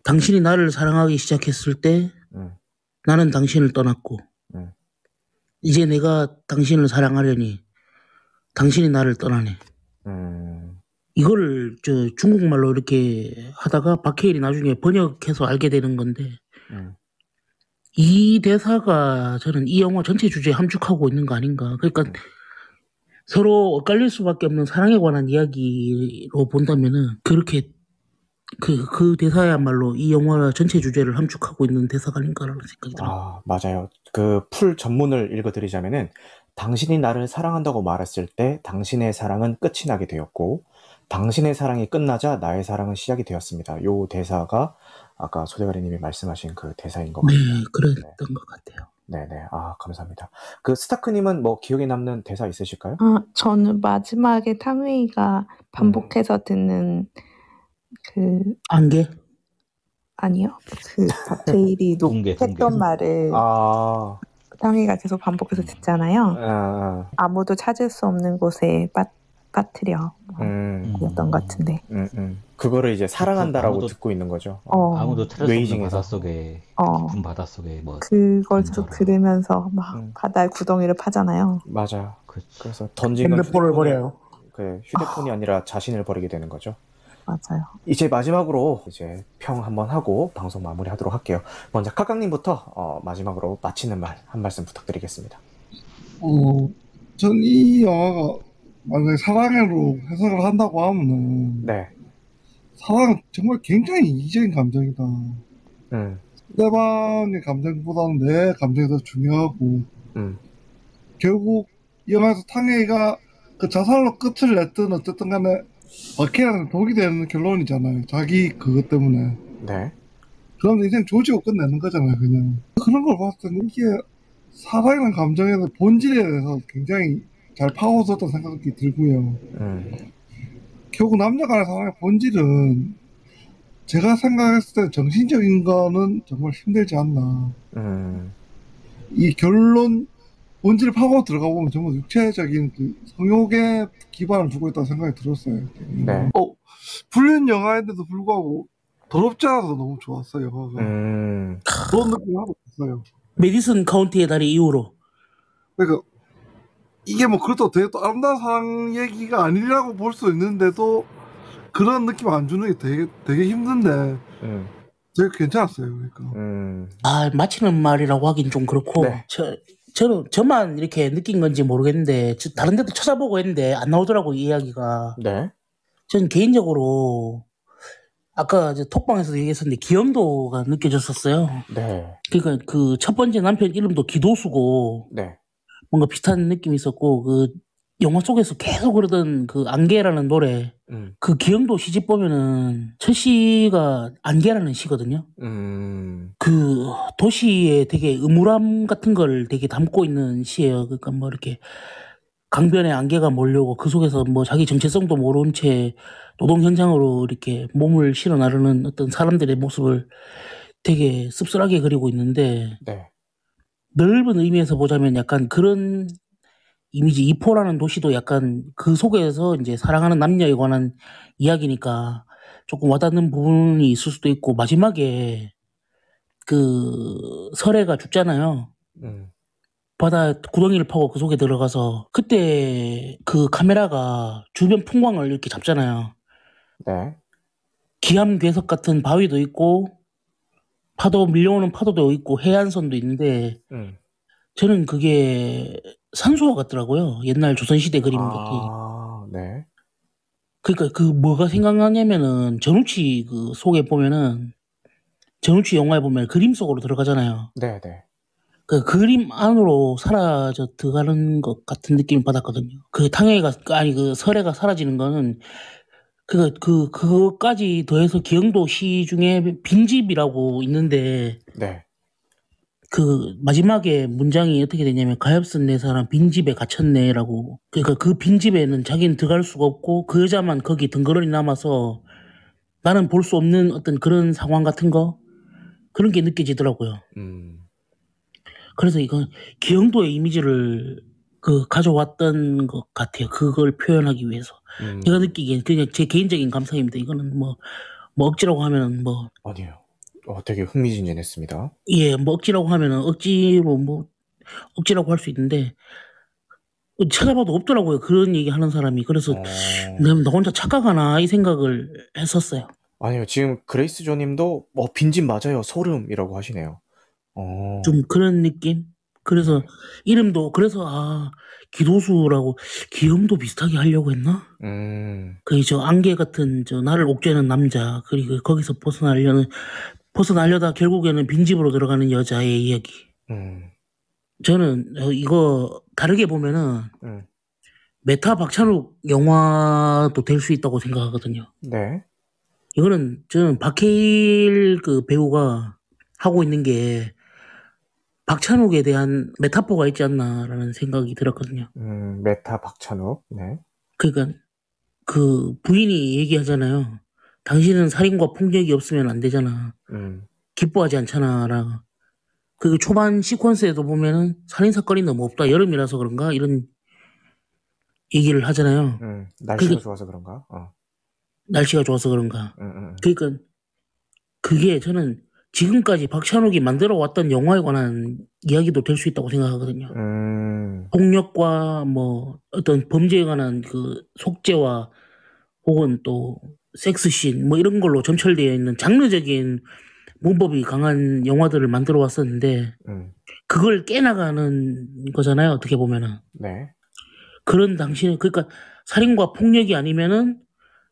당신이 나를 사랑하기 시작했을 때 음, 나는 당신을 떠났고 음. 이제 내가 당신을 사랑하려니 당신이 나를 떠나네. 음, 이거를 저 중국말로 이렇게 하다가 박해일이 나중에 번역해서 알게 되는 건데 음. 이 대사가 저는 이 영화 전체 주제에 함축하고 있는 거 아닌가. 그러니까 서로 엇갈릴 수밖에 없는 사랑에 관한 이야기로 본다면은 그렇게 그, 그 대사야말로 이 영화 전체 주제를 함축하고 있는 대사가 아닌가라는 생각이 들어요. 아, 맞아요. 그 풀 전문을 읽어드리자면은, 당신이 나를 사랑한다고 말했을 때, 당신의 사랑은 끝이 나게 되었고, 당신의 사랑이 끝나자 나의 사랑은 시작이 되었습니다. 요 대사가 아까 소대가리님이 말씀하신 그 대사인 것 네, 같아요. 그랬던 것 같아요. 네네. 아, 감사합니다. 그 스타크님은 뭐 기억에 남는 대사 있으실까요? 아, 저는 마지막에 탕웨이가 반복해서 듣는 그 안개? 아니요 그 박해일이 붕괴, 붕괴. 했던 말을 아, 탕웨이가 계속 반복해서 듣잖아요. 아, 아무도 찾을 수 없는 곳에 빠, 빠뜨려 아, 음, 였던 것 같은데. 음, 음. 그거를 이제 사랑한다라고 아무도- 듣고 있는 거죠. 어, 아무도 찾을 수 없는. 바닷속에 어. 깊은 바닷속에 뭐 그걸 던져라. 들으면서 막 음. 바다에 구덩이를 파잖아요. 맞아요. 그치. 그래서 던진 건 핸드폰을 버려요. 그 휴대폰이 아니라 자신을 버리게 되는 거죠. 맞아요. 이제 마지막으로 이제 평 한번 하고 방송 마무리하도록 할게요. 먼저 카강님부터 어, 마지막으로 마치는 말 한 말씀 부탁드리겠습니다. 어, 전 이 영화가 만약에 사랑으로 해석을 한다고 하면은 네. 사랑은 정말 굉장히 이기적인 감정이다. 음. 상대방의 감정보다는 내 감정이 더 중요하고 음. 결국 이 영화에서 탕웨이가 그 자살로 끝을 냈든 어쨌든 간에 박해라는 독이 되는 결론이잖아요. 자기 그것 때문에. 네. 그럼 인생 조지고 끝내는 거잖아요, 그냥. 그런 걸 봤을 때는 이게 사랑이라는 감정에 대한 본질에 대해서 굉장히 잘 파고들었던 생각이 들고요. 음. 결국 남녀 간의 사랑의 본질은 제가 생각했을 때 정신적인 거는 정말 힘들지 않나. 음. 이 결론 본질 파고 들어가 보면 정말 육체적인 그 성욕에 기반을 두고 있다고 생각이 들었어요. 네. 어, 불륜 영화인데도 불구하고 더럽지 않아서 너무 좋았어요, 영화가. 음. 그런 느낌이 하고 있어요. 메디슨 카운티의 달의 이후로 그러니까 이게 뭐 그렇다고 되게 또 아름다운 사랑 얘기가 아니라고 볼 수 있는데도 그런 느낌 안 주는 게 되게 되게 힘든데 음. 되게 괜찮았어요. 그러니까. 음. 아 마치는 말이라고 하긴 좀 그렇고 네. 저 저는 저만 이렇게 느낀 건지 모르겠는데 저 다른 데도 찾아보고 했는데 안 나오더라고 이 이야기가 네. 전 개인적으로 아까 저 톡방에서도 얘기했었는데 기염도가 느껴졌었어요. 네. 그러니까 그 첫 번째 남편 이름도 기도수고 네. 뭔가 비슷한 느낌이 있었고 그 영화 속에서 계속 그러던 그 안개라는 노래 음. 그 기영도 시집 보면은 첫 시가 안개라는 시거든요. 음. 그 도시의 되게 음울함 같은 걸 되게 담고 있는 시예요. 그러니까 뭐 이렇게 강변에 안개가 몰려오고 그 속에서 뭐 자기 정체성도 모른 채 노동 현장으로 이렇게 몸을 실어 나르는 어떤 사람들의 모습을 되게 씁쓸하게 그리고 있는데 네. 넓은 의미에서 보자면 약간 그런 이미지 이포라는 도시도 약간 그 속에서 이제 사랑하는 남녀에 관한 이야기니까 조금 와닿는 부분이 있을 수도 있고 마지막에 그 설애가 죽잖아요. 음. 바다 구덩이를 파고 그 속에 들어가서 그때 그 카메라가 주변 풍광을 이렇게 잡잖아요. 네. 기암 괴석 같은 바위도 있고 파도 밀려오는 파도도 있고 해안선도 있는데 음. 저는 그게 산수화 같더라고요. 옛날 조선시대 그림 같은. 아, 네. 그러니까 그 뭐가 생각나냐면은 전우치 그 속에 보면은 전우치 영화에 보면 그림 속으로 들어가잖아요. 네, 네. 그 그림 안으로 사라져 들어가는 것 같은 느낌을 받았거든요. 그 탕웨이가 아니 그 설애가 사라지는 거는 그, 그, 그거까지 더해서 기영도 시 중에 빈집이라고 있는데, 네. 그, 마지막에 문장이 어떻게 되냐면, 가엾은 내 사람 빈집에 갇혔네라고. 그러니까 그 빈집에는 자기는 들어갈 수가 없고, 그 여자만 거기 덩그러니 남아서, 나는 볼 수 없는 어떤 그런 상황 같은 거? 그런 게 느껴지더라고요. 음. 그래서 이건 기영도의 이미지를 그 가져왔던 것 같아요. 그걸 표현하기 위해서. 음. 제가 느끼기엔 그냥 제 개인적인 감상입니다. 이거는 뭐, 뭐 억지라고 하면은 뭐, 아니에요. 어, 되게 흥미진진했습니다. 예, 뭐 억지라고 하면은 억지로 뭐, 억지라고 할 수 있는데, 찾아봐도 없더라고요. 그런 얘기 하는 사람이. 그래서 어... 내가 나 혼자 착각하나 이 생각을 했었어요. 아니요, 지금 그레이스 조님도 어, 빈집 맞아요. 소름이라고 하시네요. 어. 좀 그런 느낌? 그래서 이름도, 그래서 아, 기도수라고 기음도 비슷하게 하려고 했나? 음. 그, 저, 안개 같은, 저, 나를 옥죄는 남자, 그리고 거기서 벗어나려는, 벗어나려다 결국에는 빈집으로 들어가는 여자의 이야기. 음. 저는, 어, 이거, 다르게 보면은, 음. meta 박찬욱 영화도 될 수 있다고 생각하거든요. 네. 이거는, 저는 박해일 그 배우가 하고 있는 게, 박찬욱에 대한 메타포가 있지 않나라는 생각이 들었거든요. 음, meta 박찬욱. 네. 그러니까 그 부인이 얘기하잖아요. 당신은 살인과 폭력이 없으면 안 되잖아. 음. 기뻐하지 않잖아라. 그 초반 시퀀스에도 보면은 살인 사건이 너무 없다. 여름이라서 그런가 이런 얘기를 하잖아요. 음. 날씨가 그게- 좋아서 그런가? 어. 날씨가 좋아서 그런가. 음, 음. 그러니까 그게 저는 지금까지 박찬욱이 만들어 왔던 영화에 관한 이야기도 될 수 있다고 생각하거든요. 음. 폭력과 뭐 어떤 범죄에 관한 그 속죄와 혹은 또 섹스씬 뭐 이런 걸로 점철되어 있는 장르적인 문법이 강한 영화들을 만들어 왔었는데 음. 그걸 깨나가는 거잖아요. 어떻게 보면은 네. 그런 당시는 그러니까 살인과 폭력이 아니면은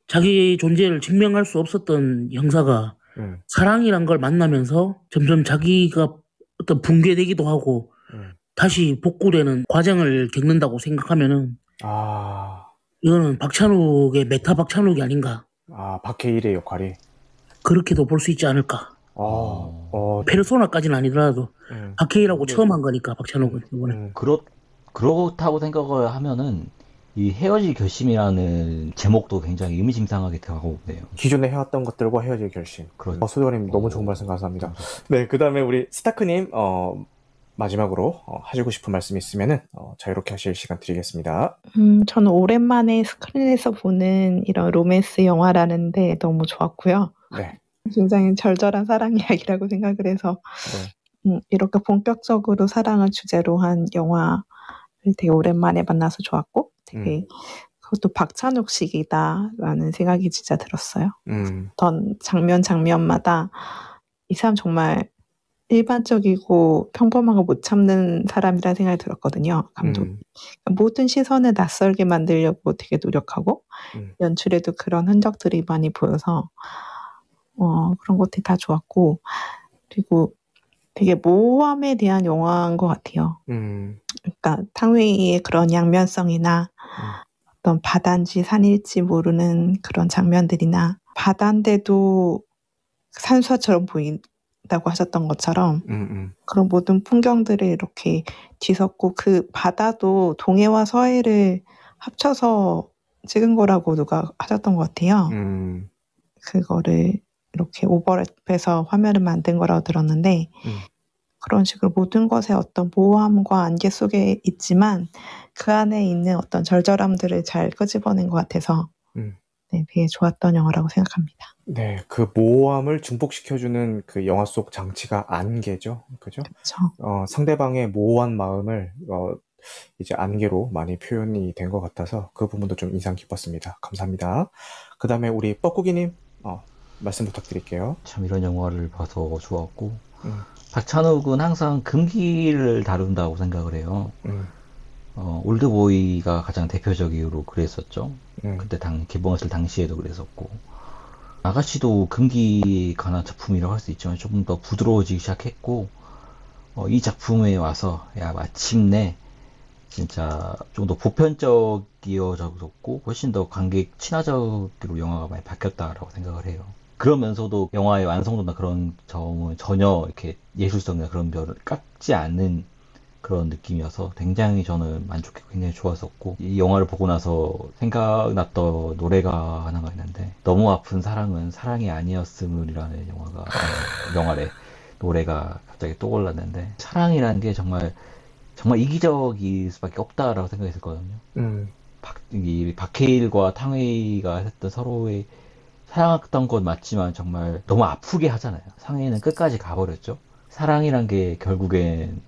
자기 존재를 증명할 수 없었던 형사가 음, 사랑이란 걸 만나면서 점점 자기가 어떤 붕괴되기도 하고 음. 다시 복구되는 과정을 겪는다고 생각하면은 아, 이거는 박찬욱의 메타 박찬욱이 아닌가. 아, 박해일의 역할이. 그렇게도 볼 수 있지 않을까. 어, 어, 페르소나까지는 아니더라도 음, 박해일하고 처음 한 거니까 박찬욱은 이번에. 음, 그렇 그렇다고 생각을 하면은 이 헤어질 결심이라는 제목도 굉장히 의미심장하게 다가오네요. 기존에 해왔던 것들과 헤어질 결심. 그런 어, 소대원님 너무 어. 좋은 말씀 감사합니다. 네, 그 다음에 우리 스타크님, 어, 마지막으로 어, 하시고 싶은 말씀 있으면은 어, 자유롭게 하실 시간 드리겠습니다. 음, 저는 오랜만에 스크린에서 보는 이런 로맨스 영화라는데 너무 좋았고요. 네, 굉장히 절절한 사랑 이야기라고 생각을 해서 네. 음, 이렇게 본격적으로 사랑을 주제로 한 영화를 되게 오랜만에 만나서 좋았고 되게 그것도 박찬욱식이다라는 생각이 진짜 들었어요. 음, 어떤 장면 장면마다 이 사람 정말 일반적이고 평범한 거못 참는 사람이라는 생각이 들었거든요. 감독. 음, 모든 시선을 낯설게 만들려고 되게 노력하고 음. 연출에도 그런 흔적들이 많이 보여서 어, 그런 것들이 다 좋았고 그리고 되게 모험에 대한 영화인 것 같아요. 음, 그러니까 탕웨이의 그런 양면성이나 어떤 바다인지 산일지 모르는 그런 장면들이나 바다인데도 산수화처럼 보인다고 하셨던 것처럼 음, 음, 그런 모든 풍경들을 이렇게 뒤섞고 그 바다도 동해와 서해를 합쳐서 찍은 거라고 누가 하셨던 것 같아요. 음, 그거를 이렇게 오버랩해서 화면을 만든 거라고 들었는데 음. 그런 식으로 모든 것에 어떤 모호함과 안개 속에 있지만 그 안에 있는 어떤 절절함들을 잘 끄집어낸 것 같아서 음. 네, 되게 좋았던 영화라고 생각합니다. 네, 그 모호함을 증폭시켜주는 그 영화 속 장치가 안개죠. 그죠? 그렇죠. 어, 상대방의 모호한 마음을 어, 이제 안개로 많이 표현이 된 것 같아서 그 부분도 좀 인상 깊었습니다. 감사합니다. 그 다음에 우리 뻐꾸기님 어, 말씀 부탁드릴게요. 참 이런 영화를 봐서 좋았고 음. 박찬욱은 항상 금기를 다룬다고 생각을 해요. 음, 어, 올드보이가 가장 대표적으로 그랬었죠. 음, 그때 당 개봉했을 당시에도 그랬었고 아가씨도 금기에 관한 작품이라고 할 수 있지만 조금 더 부드러워지기 시작했고 어, 이 작품에 와서 야 마침내 진짜 좀 더 보편적이어졌고 훨씬 더 관객 친화적으로 영화가 많이 바뀌었다라고 생각을 해요. 그러면서도 영화의 완성도나 그런 점은 전혀 이렇게 예술성이나 그런 별을 깎지 않는 그런 느낌이어서 굉장히 저는 만족했고 굉장히 좋았었고 이 영화를 보고 나서 생각났던 노래가 하나가 있는데 너무 아픈 사랑은 사랑이 아니었음이라는 영화가 (laughs) 영화래 노래가 갑자기 떠올랐는데 사랑이라는 게 정말 정말 이기적일 수밖에 없다라고 생각했었거든요. 음, 박, 이 박해일과 탕웨이가 했던 서로의 사랑했던 건 맞지만 정말 너무 아프게 하잖아요. 상해는 끝까지 가버렸죠. 사랑이란 게 결국엔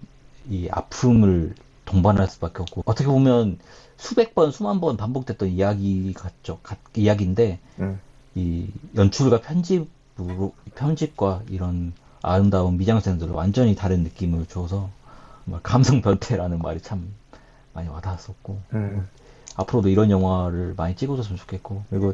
이 아픔을 동반할 수밖에 없고 어떻게 보면 수백 번, 수만 번 반복됐던 이야기 같죠. 같- 이야기인데 음, 이 연출과 편집으로 편집과 이런 아름다운 미장센들로 완전히 다른 느낌을 줘서 정말 감성 변태라는 말이 참 많이 와닿았었고 음, 앞으로도 이런 영화를 많이 찍어줬으면 좋겠고 그리고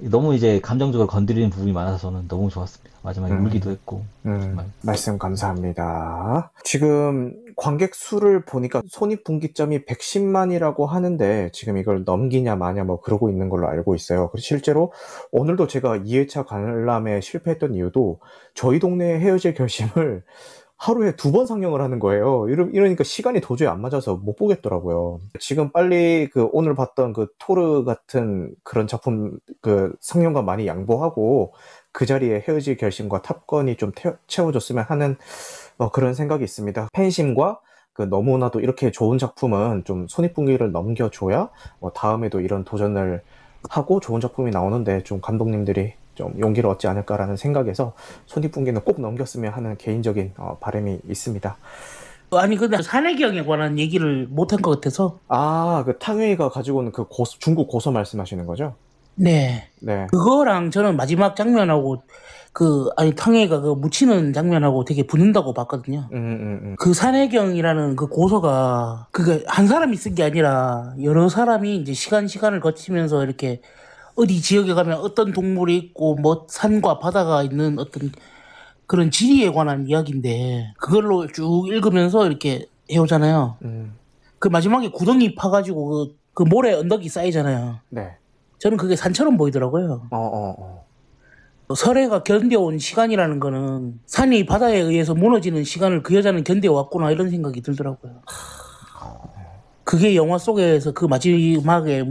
너무 이제 감정적으로 건드리는 부분이 많아서 저는 너무 좋았습니다. 마지막에 음. 울기도 했고 음, 정말. 말씀 감사합니다. 지금 관객 수를 보니까 손익분기점이 110만이라고 하는데 지금 이걸 넘기냐 마냐 뭐 그러고 있는 걸로 알고 있어요. 그리고 실제로 오늘도 제가 2회차 관람에 실패했던 이유도 저희 동네에 헤어질 결심을 하루에 두 번 상영을 하는 거예요. 이러, 이러니까 시간이 도저히 안 맞아서 못 보겠더라고요. 지금 빨리 그 오늘 봤던 그 토르 같은 그런 작품 그 상영과 많이 양보하고 그 자리에 헤어질 결심과 탑건이 좀 태- 채워줬으면 하는 어, 그런 생각이 있습니다. 팬심과 그 너무나도 이렇게 좋은 작품은 좀 손익분기를 넘겨줘야 어, 다음에도 이런 도전을 하고 좋은 작품이 나오는데 좀 감독님들이 좀 용기를 얻지 않을까라는 생각에서 손익분기는 꼭 넘겼으면 하는 개인적인 어, 바람이 있습니다. 아니 근데 산해경에 관한 얘기를 못한 것 같아서 아, 그 탕웨이가 가지고 오는 그 고수- 중국 고서 말씀하시는 거죠? 네. 네. 그거랑 저는 마지막 장면하고 그 아니 탕해가 그 묻히는 장면하고 되게 붙는다고 봤거든요. 음, 음, 음. 그 산해경이라는 그 고서가 그게 한 사람이 쓴 게 아니라 여러 사람이 이제 시간 시간을 거치면서 이렇게 어디 지역에 가면 어떤 동물이 있고 뭐 산과 바다가 있는 어떤 그런 지리에 관한 이야기인데 그걸로 쭉 읽으면서 이렇게 해오잖아요. 음. 그 마지막에 구덩이 파가지고 그, 그 모래 언덕이 쌓이잖아요. 네. 저는 그게 산처럼 보이더라고요. 어, 어, 어. 설해가 견뎌온 시간이라는 거는 산이 바다에 의해서 무너지는 시간을 그 여자는 견뎌왔구나 이런 생각이 들더라고요. 그게 영화 속에서 그 마지막에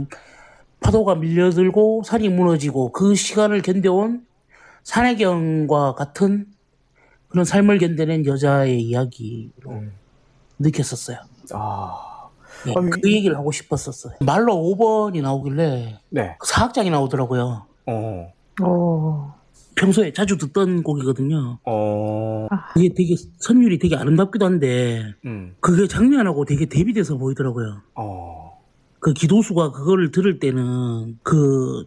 파도가 밀려들고 산이 무너지고 그 시간을 견뎌온 산해경과 같은 그런 삶을 견뎌낸 여자의 이야기로 음. 느꼈었어요. 아. 예, 아니, 그 얘기를 하고 싶었었어요. 말로 5번이 나오길래 네. 그 사학장이 나오더라고요. 어. 오. 평소에 자주 듣던 곡이거든요. 어. 그게 되게 선율이 되게 아름답기도 한데 음. 그게 장면하고 되게 대비돼서 보이더라고요. 어. 그 기도수가 그거를 들을 때는 그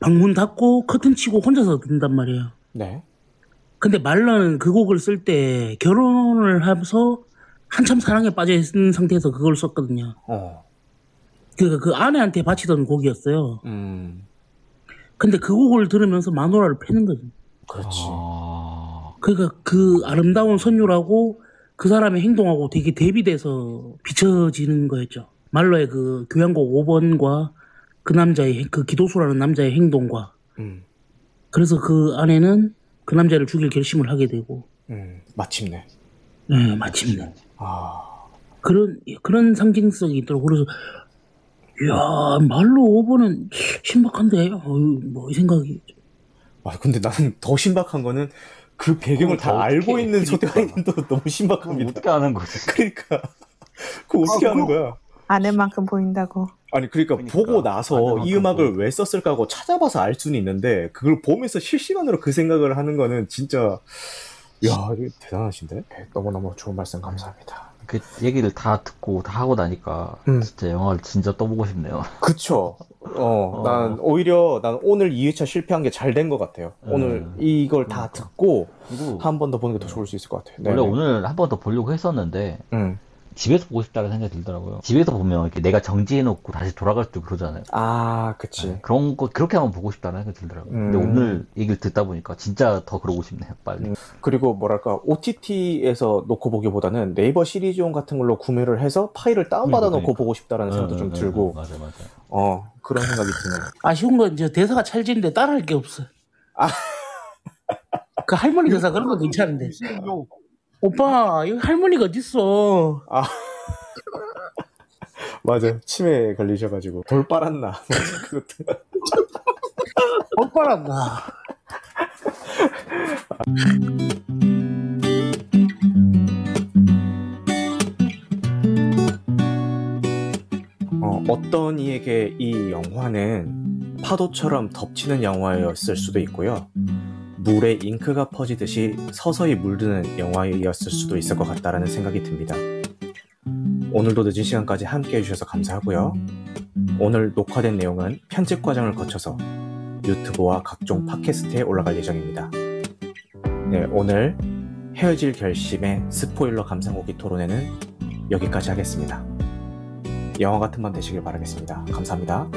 방문 닫고 커튼 치고 혼자서 듣는단 말이에요. 네. 근데 말러는 그 곡을 쓸 때 결혼을 하면서 한참 사랑에 빠져 있는 상태에서 그걸 썼거든요. 어. 그, 그 아내한테 바치던 곡이었어요. 음. 근데 그 곡을 들으면서 마누라를 패는 거죠. 그렇지. 아, 그러니까 그 아름다운 선율하고 그 사람의 행동하고 되게 대비돼서 비춰지는 거였죠. 말로의 그 교향곡 5번과 그 남자의 행- 그 기도수라는 남자의 행동과 음. 그래서 그 아내는 그 남자를 죽일 결심을 하게 되고 음. 마침내. 네, 마침내 아. 그런 그런 상징성이 있더라고 그래서 이야 말로 5번은 신박한데 뭐이 생각이 아, 근데 나는 더 신박한 거는 그 배경을 그걸 다다 알고 있는 그러니까. 소대가인도 너무 신박합니다. 어떻게 하는 거지? 그러니까 (laughs) 그거 어떻게 아, 하는 거야? 아는 만큼 보인다고. 아니 그러니까, 그러니까. 보고 나서 이 음악을 보이고. 왜 썼을까 하고 찾아봐서 알 수는 있는데 그걸 보면서 실시간으로 그 생각을 하는 거는 진짜 야 대단하신데 네, 너무 너무 좋은 말씀 감사합니다. 그 얘기를 다 듣고 다 하고 나니까 음. 진짜 영화를 진짜 떠보고 싶네요. 그쵸. (laughs) 어, 어. 난 오히려 난 오늘 2회차 실패한 게 잘 된 것 같아요. 오늘 음. 이걸 다 그러니까. 듣고 그리고 한 번 더 보는 게 더 좋을 수 있을 것 같아요. 원래 네네. 오늘 한 번 더 보려고 했었는데 음. 집에서 보고 싶다는 생각이 들더라고요. 집에서 보면 이렇게 내가 정지해놓고 다시 돌아갈 수 있고 그러잖아요. 아, 그치. 네, 그런 거 그렇게 한번 보고 싶다는 생각이 들더라고요. 근데 음. 오늘 얘기를 듣다 보니까 진짜 더 그러고 싶네요. 빨리. 음. 그리고 뭐랄까 OTT에서 놓고 보기보다는 네이버 시리즈용 같은 걸로 구매를 해서 파일을 다운받아 놓고 그러니까. 보고 싶다라는 생각도 좀 응, 응, 들고 응, 맞아 맞아. 어 그런 생각이 드네요. 아쉬운 건 이제 대사가 찰진데 따라할 게 없어. 아. 그 할머니 대사 그런 건 괜찮은데. 오빠 여기 할머니가 어딨어? 맞아 치매에 걸리셔가지고 돌 빨았나 그것도 오빠란다. 어, 어떤 이에게 이 영화는 파도처럼 덮치는 영화였을 수도 있고요. 물에 잉크가 퍼지듯이 서서히 물드는 영화였을 수도 있을 것 같다라는 생각이 듭니다. 오늘도 늦은 시간까지 함께 해주셔서 감사하고요. 오늘 녹화된 내용은 편집 과정을 거쳐서 유튜브와 각종 팟캐스트에 올라갈 예정입니다. 네, 오늘 헤어질 결심의 스포일러 감상후기 토론회는 여기까지 하겠습니다. 영화 같은 밤 되시길 바라겠습니다. 감사합니다.